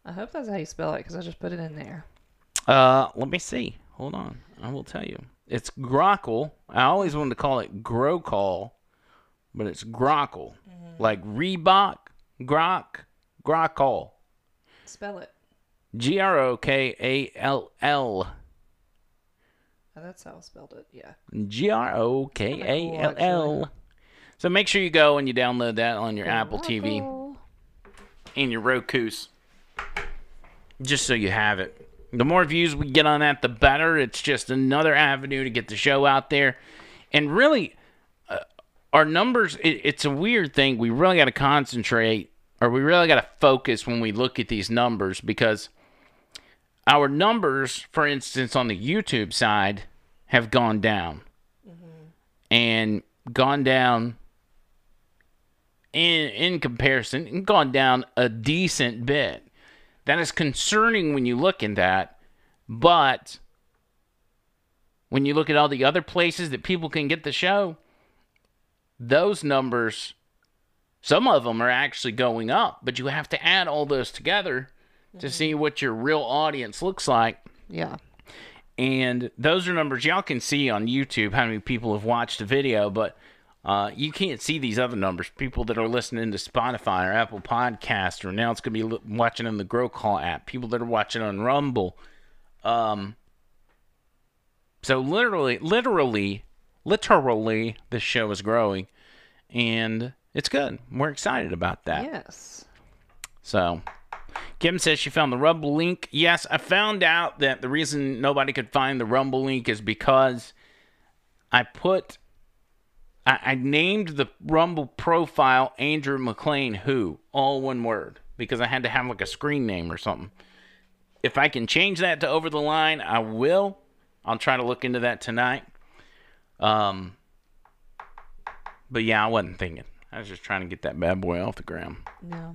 I hope that's how you spell it because I just put it in there. Uh, let me see. Hold on. I will tell you. It's Grokall. I always wanted to call it Grocall, but it's Grokall. Like Reebok, Grok, Grokall. Spell it. G R O K A L L. Oh, that's how I spelled it. Yeah. G R O K A L L. So make sure you go and you download that on your Apple TV and your Roku's. Just so you have it. The more views we get on that, the better. It's just another avenue to get the show out there. And really, our numbers, it, it's a weird thing. We really got to concentrate or we really got to focus when we look at these numbers because our numbers, for instance, on the YouTube side, have gone down. Mm-hmm. And gone down in in comparison and gone down a decent bit. That is concerning when you look at that, but when you look at all the other places that people can get the show, those numbers some of them are actually going up, but you have to add all those together to see what your real audience looks like. Yeah. And those are numbers y'all can see on YouTube how many people have watched the video, but Uh, you can't see these other numbers. People that are listening to Spotify or Apple Podcast, or now it's going to be watching on the Grokall app. People that are watching on Rumble. Um, so literally, literally, literally, this show is growing, and it's good. We're excited about that. Yes. So, Kim says she found the Rumble link. Yes, I found out that the reason nobody could find the Rumble link is because I put, I, I named the Rumble profile Andrew McLean Who, all one word, because I had to have like a screen name or something. If I can change that to over the line, I will. I'll try to look into that tonight. Um, but yeah, I wasn't thinking. I was just trying to get that bad boy off the ground. No.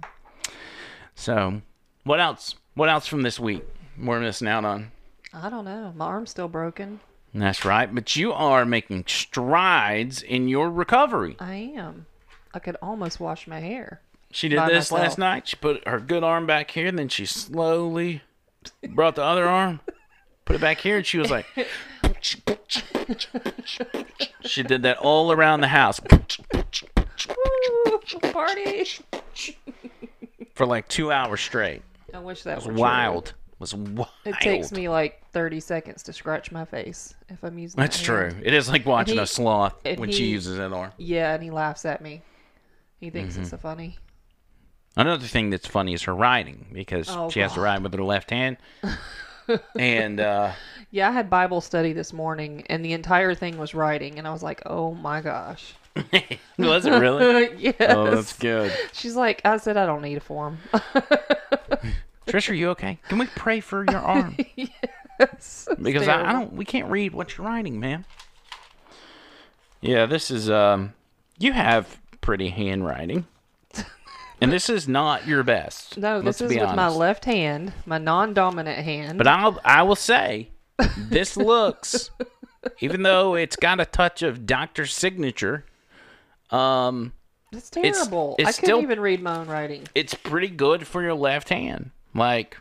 So, what else? What else from this week we're missing out on? I don't know. My arm's still broken. That's right, but you are making strides in your recovery. I am. I could almost wash my hair. She did this myself. last night. She put her good arm back here, and then she slowly brought the other arm, put it back here, and she was like, she did that all around the house Woo, party. for like two hours straight. I wish that It were was true. wild. It was wild. It takes me like 30 seconds to scratch my face if I'm using That's that true. It is like watching he- a sloth when she uses that arm. Yeah, and he laughs at me. He thinks Mm-hmm. it's so funny. Another thing that's funny is her riding because Oh, she has to ride with her left hand. and uh, Yeah, I had Bible study this morning, and the entire thing was writing, and I was like, "Oh my gosh!" was it really? yes. Oh, that's good. She's like, I said, I don't need a form. Trish, are you okay? Can we pray for your arm? yes. Because I, I don't. We can't read what you're writing, man. Yeah, this is. Um, you have pretty handwriting, and this is not your best. No, this is with my left hand, my non-dominant hand. But I'll. I will say, this looks, even though it's got a touch of doctor's signature. Um, it's terrible. it's I couldn't still- even read my own writing. it's pretty good for your left hand. Like,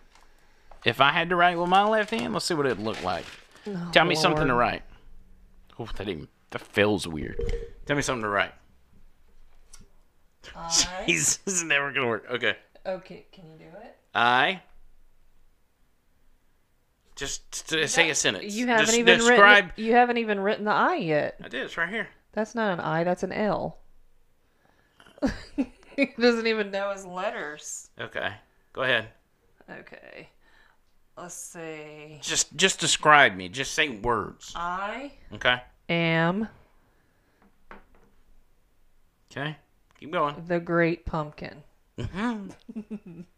if I had to write with my left hand, let's see what it'd look like. Tell me something to write. Oh, that even that feels weird. Tell me something to write. Jeez, this is never gonna work. Okay, Okay, can you do it? I. Just to say a sentence. You haven't Just even describe. written. You haven't even written the I yet. I did. It's right here. That's not an I. That's an L. he doesn't even know his letters. Okay, go ahead. Okay. Let's see. Just just describe me. Just say words. I Okay. am Okay. Keep going. the Great Pumpkin. Mm-hmm.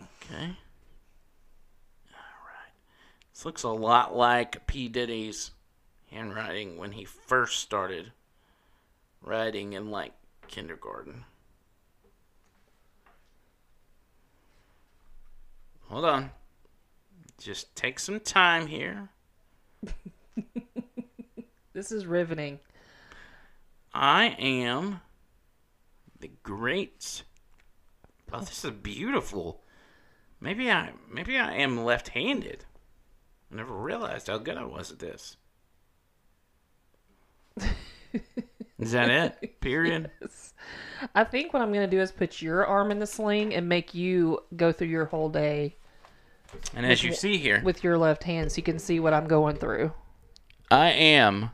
Okay. All right. This looks a lot like P. Diddy's handwriting when he first started writing in like kindergarten. Hold on. Just take some time here. This is riveting. I am the great. Oh, this is beautiful. Maybe I maybe I am left-handed. I never realized how good I was at this. Is that it? Period. I think what I'm going to do is put your arm in the sling and make you go through your whole day And as you see here, with your left hand so you can see what I'm going through. I am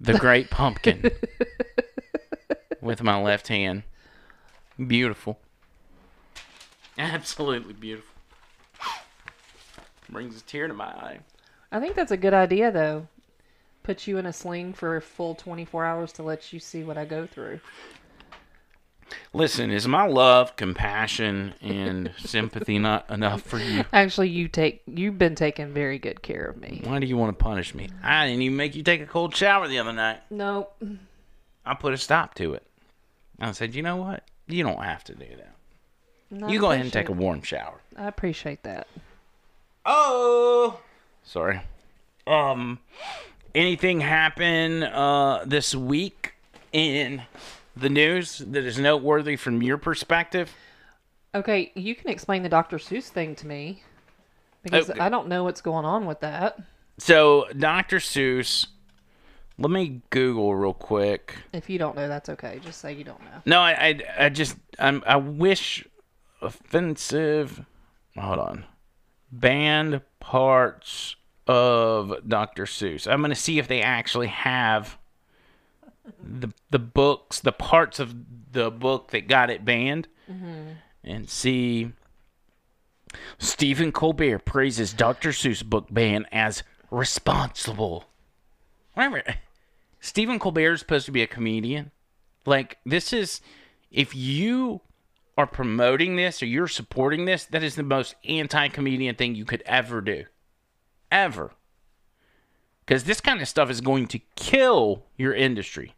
the great pumpkin with my left hand. Beautiful. Absolutely beautiful. Brings a tear to my eye. I think that's a good idea, though. Put you in a sling for a full 24 hours to let you see what I go through. Listen, is my love, compassion, and sympathy not enough for you? Actually, you take you've been taking very good care of me. Why do you want to punish me? I didn't even make you take a cold shower the other night. Nope. I put a stop to it. I said, you know what? You don't have to do that. No, You go ahead and take a warm shower. I appreciate that. Oh, sorry. Um, anything happen uh this week in the news that is noteworthy from your perspective? Okay, you can explain the Dr. Seuss thing to me because Okay. I don't know what's going on with that. So, Dr. Seuss Let me Google real quick. If you don't know, that's okay. Just say you don't know. No, I, I, I just, I'm, I wish offensive. Hold on. Banned parts of Dr. Seuss. I'm gonna see if they actually have the the books, the parts of the book that got it banned, mm-hmm. and see. Stephen Colbert praises Dr. Seuss book ban as responsible. Whatever. Stephen Colbert is supposed to be a comedian. Like this is, if you are promoting this or you're supporting this, that is the most anti-comedian thing you could ever do, ever. Because this kind of stuff is going to kill your industry.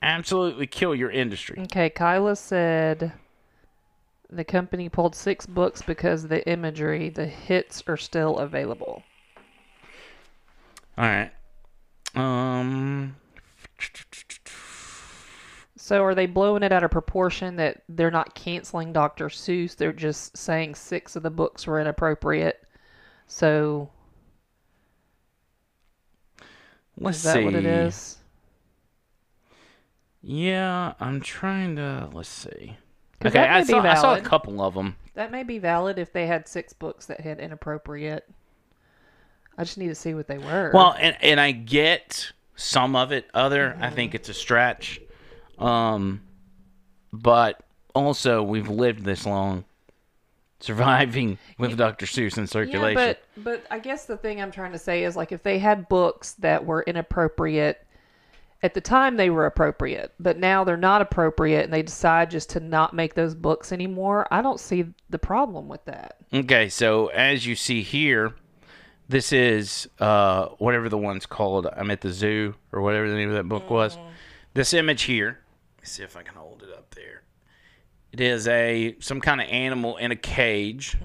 Absolutely kill your industry. Okay, Kyla said the company pulled six books because of the imagery. The hits are still available. All right. Um. So are they blowing it out of proportion that they're not canceling Dr. Seuss? They're just saying six of the books were inappropriate. So Let's is that see. what it is? Yeah, I'm trying to. Let's see. Okay, I saw, I saw a couple of them. That may be valid if they had six books that had inappropriate. I just need to see what they were. Well, and and I get some of it. Other, I think it's a stretch. Um, but also we've lived this long, surviving with Dr. Seuss in circulation. Yeah, but but I guess the thing I'm trying to say is like if they had books that were inappropriate at the time they were appropriate, but now they're not appropriate and they decide just to not make those books anymore, I don't see the problem with that. Okay, so as you see here, this is uh, whatever the one's called. I'm at the zoo or whatever the name of that book was. This image here. Let me see if I can hold it up there. It is a some kind of animal in a cage.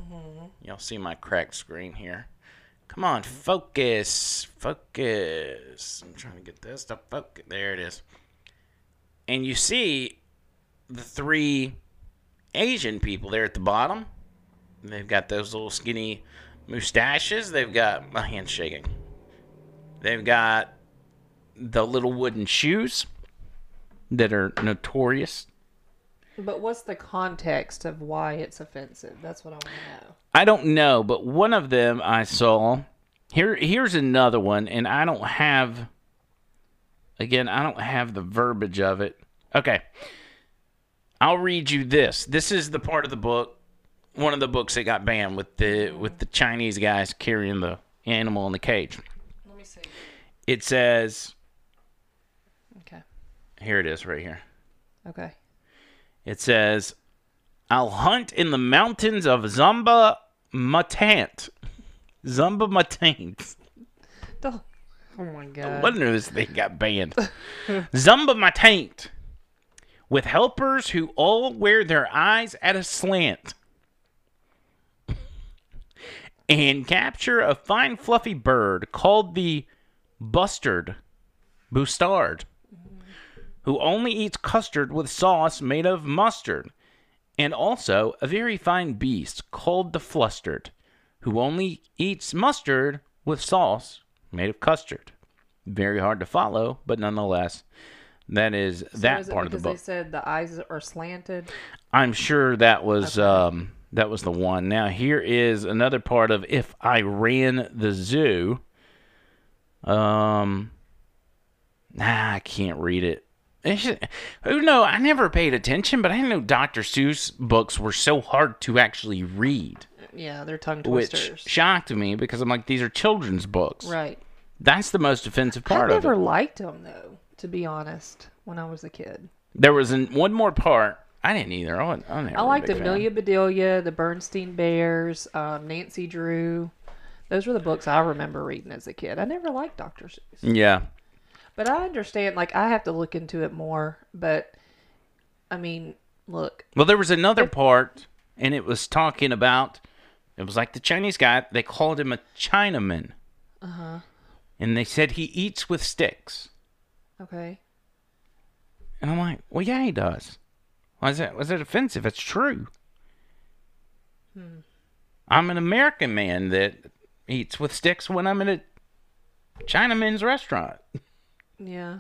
Y'all see my cracked screen here. Come on, focus, focus. I'm trying to get this to focus. There it is. And you see the three Asian people there at the bottom. They've got those little skinny mustaches. They've got my hand's shaking. They've got the little wooden shoes that are notorious. But what's the context of why it's offensive? That's what I want to know. I don't know, but one of them I saw. Here, here's another one, and I don't have. Again, I don't have the verbiage of it. Okay, I'll read you this. This is the part of the book, one of the books that got banned with the with the Chinese guys carrying the animal in the cage. Let me see. It says, Okay. here it is, right here. Okay. It says, I'll hunt in the mountains of Zumba Matant. Zomba-ma-Tant. Don't- oh, oh my No god. wonder this thing got banned. Zomba-ma-Tant. With helpers who all wear their eyes at a slant. and capture a fine fluffy bird called the bustard. Bustard. Who only eats custard with sauce made of mustard. And also a very fine beast called the flustered. Who only eats mustard with sauce made of custard. Very hard to follow, but nonetheless, that is So that is part of the book. They said the eyes are slanted. I'm sure that was um, that was the one. Now here is another part of if I ran the zoo. Um, nah, I can't read it. Just- who know? I never paid attention, but I didn't know Dr. Seuss books were so hard to actually read, Yeah, they're tongue which twisters. shocked me because I'm like, these are children's books. right. That's the most offensive I part of never liked them though, to be honest. When I was a kid, There was an, one more part. I didn't either. I, wasn't, I, I liked. Amelia Bedelia, the Berenstain Bears, um, Nancy Drew. Those were the books I remember reading as a kid. I never liked Dr. Seuss. Yeah. But I understand, like, I have to look into it more. But, I mean, look, Well, there was another part, and it was talking about. It was like the Chinese guy. They called him a Chinaman. Uh huh. And they said he eats with sticks. okay. And I'm like, well, yeah, he does. Why is that? Was it offensive? It's true. Hmm. I'm an American man that eats with sticks when I'm in a Chinaman's restaurant. Yeah.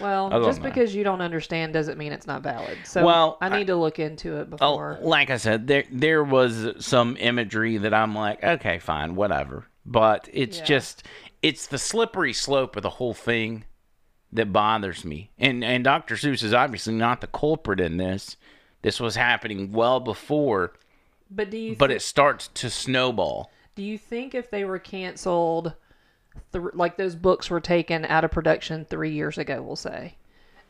Well, just know. because you don't understand doesn't mean it's not valid. So Well, I need to look into it Oh, before. like I said, there there was some imagery that I'm like, okay, fine, whatever. But it's Yeah. just it's the slippery slope of the whole thing that bothers me. And and Dr. Seuss is obviously not the culprit in this. This was happening well before, But do you but thi- it starts to snowball. do you think if they were canceled, th- like those books were taken out of production three years ago, we'll say,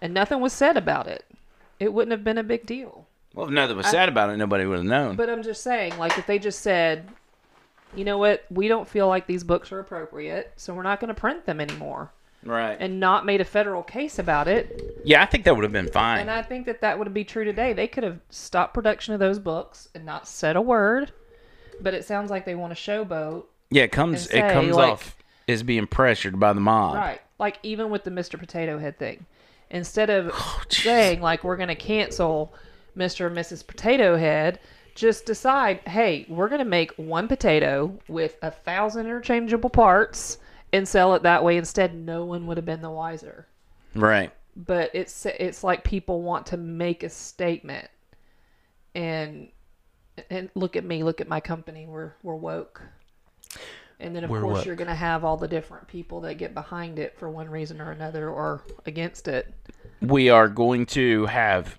and nothing was said about it, it wouldn't have been a big deal. Well, if nothing was said about it, nobody would have known. But I'm just saying, like, if they just said, you know what, we don't feel like these books are appropriate, so we're not going to print them anymore, right. and not made a federal case about it, yeah, I think that would have been fine. and I think that that would be true today. They could have stopped production of those books and not said a word, but it sounds like they want to showboat. yeah, it comes and it comes like- off as being pressured by the mob. Right. Like even with the Mr. Potato Head thing. Instead of Oh, saying like we're going to cancel Mr. and Mrs. Potato Head, just decide, hey, we're going to make one potato with a thousand interchangeable parts and sell it that way instead. No one would have been the wiser. Right. But it's it's like people want to make a statement and and look at me, look at my company. We're we're woke. And then of We're course woke. you're going to have all the different people that get behind it for one reason or another or against it. we are going to have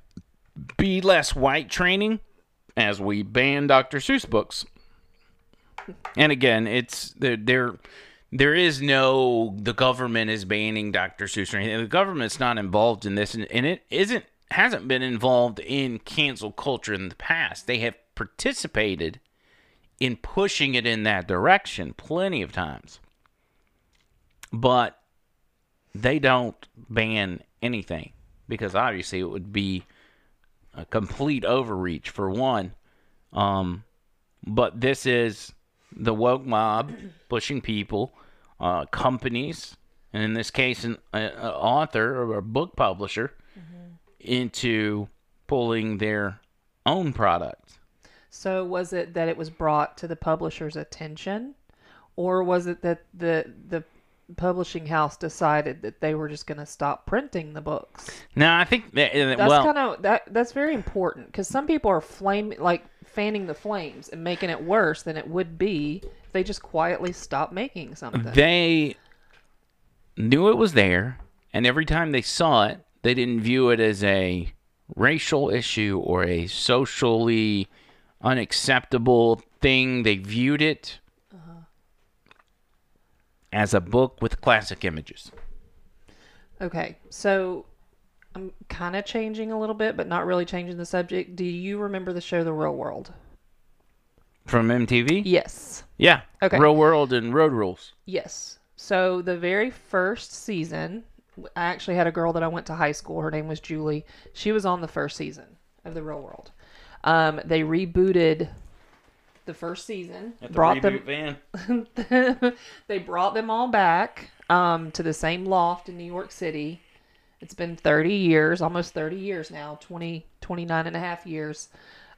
be less white training as we ban Dr. Seuss books. And again, it's there there there is no the government is banning Dr. Seuss or anything. The government's not involved in this and, and it isn't hasn't been involved in cancel culture in the past. They have participated in pushing it in that direction plenty of times. But they don't ban anything because obviously it would be a complete overreach for one. Um, but this is the woke mob pushing people, uh, companies, and in this case, an a, a author or a book publisher into pulling their own product. So was it that it was brought to the publisher's attention or was it that the the publishing house decided that they were just going to stop printing the books? No, I think that, uh, That's well, kind of that. That's very important because some people are flame like fanning the flames and making it worse than it would be if they just quietly stop making something. they knew it was there, and every time they saw it, they didn't view it as a racial issue or a socially unacceptable thing. They viewed it as a book with classic images. okay, so I'm kind of changing a little bit, but not really changing the subject. Do you remember the show The Real World? From MTV? Yes. Yeah. Okay. Real World and Road Rules. Yes. So the very first season, I actually had a girl that I went to high school. Her name was Julie. She was on the first season of The Real World. Um, they rebooted the first season, brought them. van. they brought them all back um, to the same loft in New York City. It's been 30 years, almost 30 years now, 20, 29 and a half years,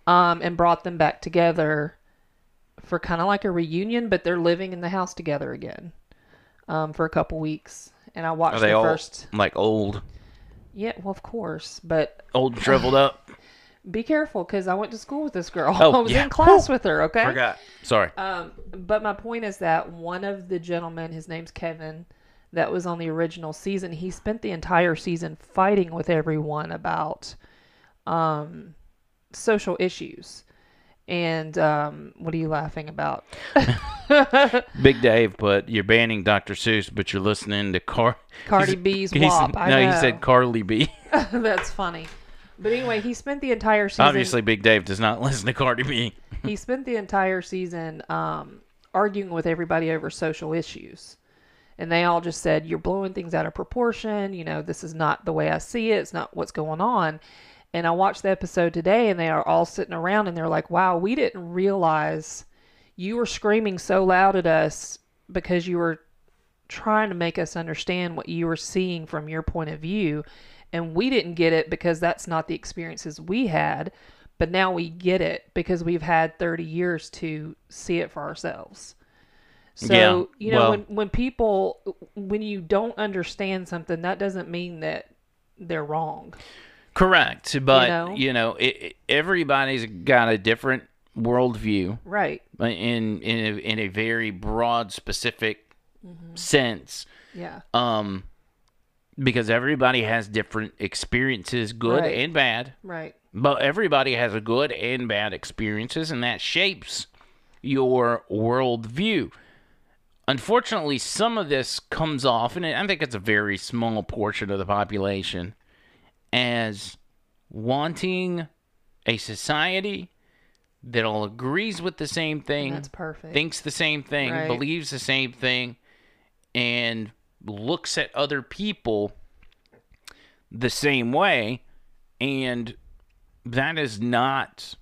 um, and brought them back together for kind of like a reunion, but they're living in the house together again um, for a couple weeks. And I watched Are they the all first. like old, Yeah, well, of course, but old shriveled up? Be careful because I went to school with this girl. Oh, I was yeah. in class with her. Okay. Forgot. Sorry. Um, but my point is that one of the gentlemen, his name's Kevin, that was on the original season, he spent the entire season fighting with everyone about um, social issues. And um, what are you laughing about? Big Dave, but you're banning Dr. Seuss, but you're listening to Car. Cardi B's WAP. No, he said Carly B. That's funny. But anyway, he spent the entire season. Obviously, Big Dave does not listen to Cardi B. he spent the entire season um, arguing with everybody over social issues. And they all just said, You're blowing things out of proportion. You know, this is not the way I see it. It's not what's going on. And I watched the episode today, and they are all sitting around and they're like, Wow, we didn't realize you were screaming so loud at us because you were trying to make us understand what you were seeing from your point of view. And we didn't get it because that's not the experiences we had. But now we get it because we've had 30 years to see it for ourselves. So, Yeah, you know, well- when, when people, when you don't understand something, that doesn't mean that they're wrong. Correct, but know? you know, it, it- everybody's got a different worldview Right. in in a, in a very broad, specific Mm-hmm. sense. Yeah. Um, because everybody has different experiences, good Right. and bad. Right. But everybody has a good and bad experiences, and that shapes your worldview. Unfortunately, some of this comes off, and I think it's a very small portion of the population, as wanting a society that all agrees with the same thing, That's perfect. thinks the same thing, Right. believes the same thing, and looks at other people the same way. And that is not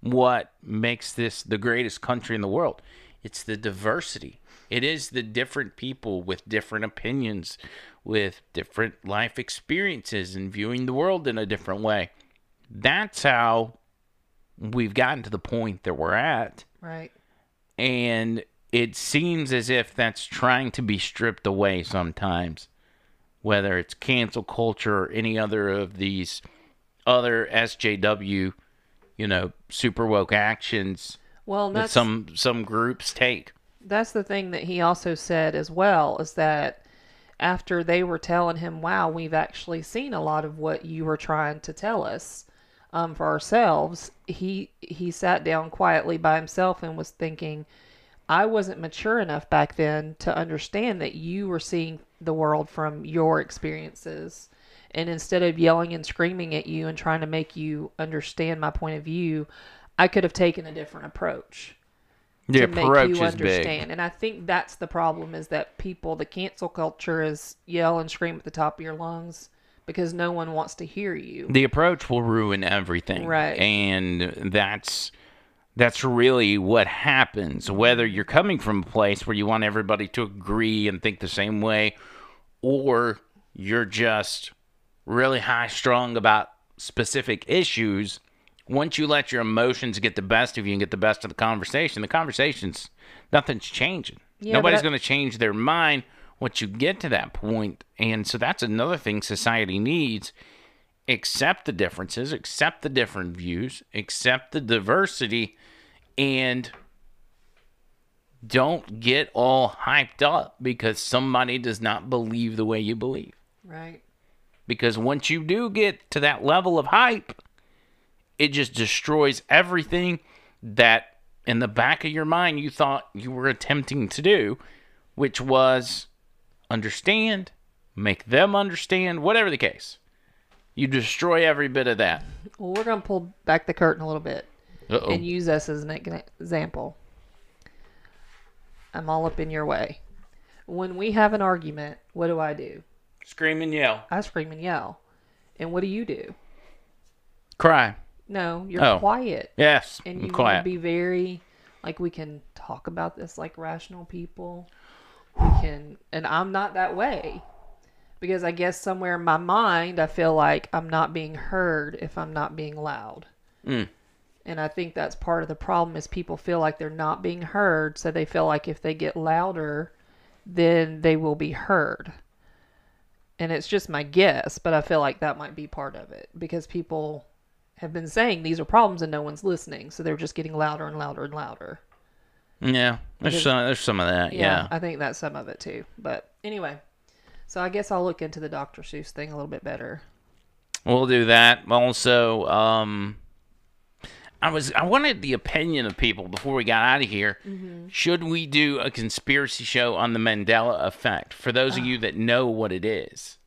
what makes this the greatest country in the world. It's the diversity. It is the different people with different opinions, with different life experiences, and viewing the world in a different way. That's how we've gotten to the point that we're at right. and it seems as if that's trying to be stripped away sometimes whether it's cancel culture or any other of these other SJW you know super woke actions Well, that some some groups take. That's the thing that he also said as well is that after they were telling him, "Wow, we've actually seen a lot of what you were trying to tell us um, for ourselves," he he sat down quietly by himself and was thinking, "I wasn't mature enough back then to understand that you were seeing the world from your experiences." And instead of yelling and screaming at you and trying to make you understand my point of view, I could have taken a different approach the to make you is big understand. And I think that's the problem is that people, the cancel culture is yell and scream at the top of your lungs because no one wants to hear you. the approach will ruin everything Right. and that's that's really what happens whether you're coming from a place where you want everybody to agree and think the same way or you're just really high strung about specific issues. Once you let your emotions get the best of you and get the best of the conversation the conversation's nothing's changing. Yeah, nobody's going to change their mind once you get to that point. point. And so that's another thing society needs. Accept the differences, accept the different views, accept the diversity, and don't get all hyped up because somebody does not believe the way you believe. Right. Because once you do get to that level of hype, it just destroys everything that in the back of your mind you thought you were attempting to do, which was understand, make them understand, whatever the case. You destroy every bit of that. Well, we're going to pull back the curtain a little bit Uh-oh. and use us as an example. I'm all up in your way. When we have an argument, what do I do? Scream and yell. I scream and yell. And what do you do? Cry. No, you're Oh. quiet. Yes. and I'm you want quiet. be very like we can talk about this like rational people we can and i'm not that way because i guess somewhere in my mind i feel like i'm not being heard if i'm not being loud Mm. And i think that's part of the problem is people feel like they're not being heard so they feel like if they get louder then they will be heard and it's just my guess but i feel like that might be part of it because people have been saying these are problems and no one's listening so they're just getting louder and louder and louder Yeah. There's Because- some there's some of that. Yeah. i think that's some of it too but anyway so i guess i'll look into the dr seuss thing a little bit better We'll do that. Also, um I was I wanted the opinion of people before we got out of here. Mm-hmm. Should we do a conspiracy show on the Mandela effect? For those Ah. of you that know what it is.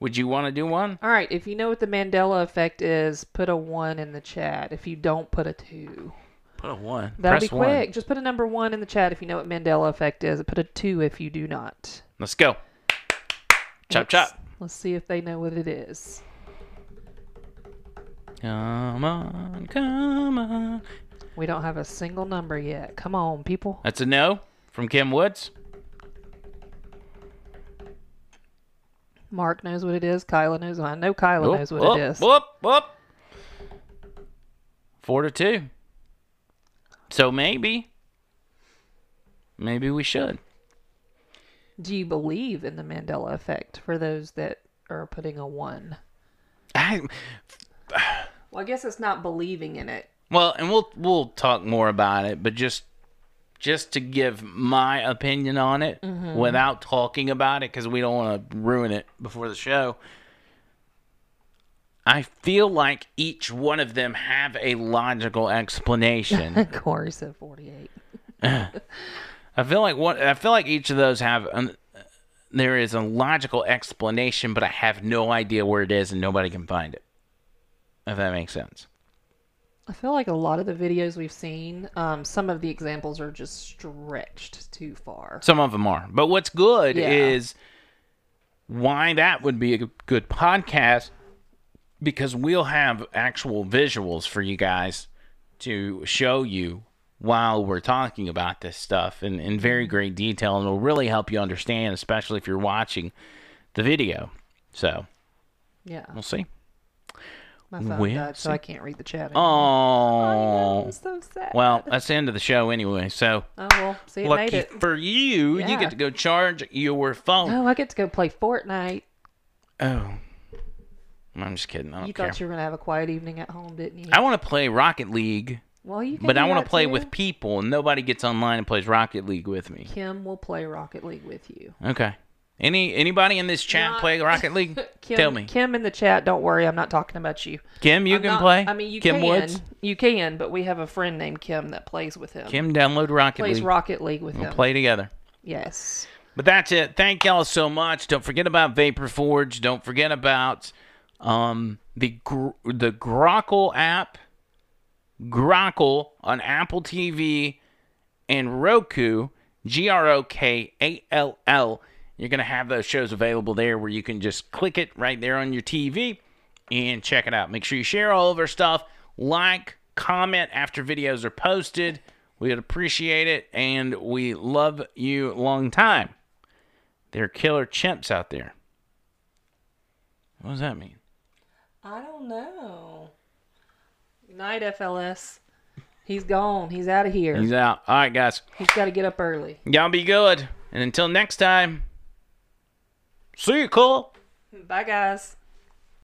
Would you want to do one? all right if you know what the mandela effect is put a one in the chat if you don't put a two Put a one. that'll Press be quick one. just put a number one in the chat if you know what mandela effect is put a two if you do not Let's go. Chop Let's- chop. let's see if they know what it is Come on, come on. we don't have a single number yet come on people That's a no from Kim Woods. mark knows what it is kyla knows i know kyla Whoop, knows what whoop, it is Whoop, whoop. Four to two. So maybe. maybe we should. Do you believe in the Mandela effect for those that are putting a one? I, Well, I guess it's not believing in it. well, and we'll we'll talk more about it, but just just to give my opinion on it mm-hmm. without talking about it because we don't want to ruin it before the show. I feel like each one of them have a logical explanation. Corey said 48. I feel like what I feel like each of those have an, there is a logical explanation, but I have no idea where it is, and nobody can find it. If that makes sense. I feel like a lot of the videos we've seen, um, some of the examples are just stretched too far. Some of them are, but what's good Yeah. is why that would be a good podcast because we'll have actual visuals for you guys to show you while we're talking about this stuff in, in very great detail and it'll really help you understand especially if you're watching the video so Yeah. we'll see My phone We'll died, so. I can't read the chat. anymore. oh I'm so sad. well that's the end of the show anyway so oh, well, see, it made lucky it. for you you get to go charge your phone Oh, I get to go play Fortnite. oh i'm just kidding i don't You care thought you were going to have a quiet evening at home, didn't you? I want to play Rocket League, well, you can but I want to play too. with people, and nobody gets online and plays Rocket League with me. Kim will play Rocket League with you. Okay. Any anybody in this chat Not- play Rocket League? Kim, Tell me, Kim in the chat, don't worry, I'm not talking about you. Kim, you I'm can not- play. I mean, you Kim can. Woods. You can, but we have a friend named Kim that plays with him. Kim, download Rocket League. plays Rocket League with We'll him. play together. Yes. But that's it. Thank y'all so much. Don't forget about Vapor Forge. Don't forget about um, the gr- the Grokall app, Grokall on Apple TV and Roku. G R O K A L L. You're gonna have those shows available there, where you can just click it right there on your TV and check it out. Make sure you share all of our stuff. Like, comment after videos are posted. We'd appreciate it, and we love you long time. They're killer chimps out there. What does that mean? I don't know. Night, FLS. He's gone. He's out of here. He's out. All right, guys. He's got to get up early. Y'all be good. And until next time, see you, cool. Bye, guys.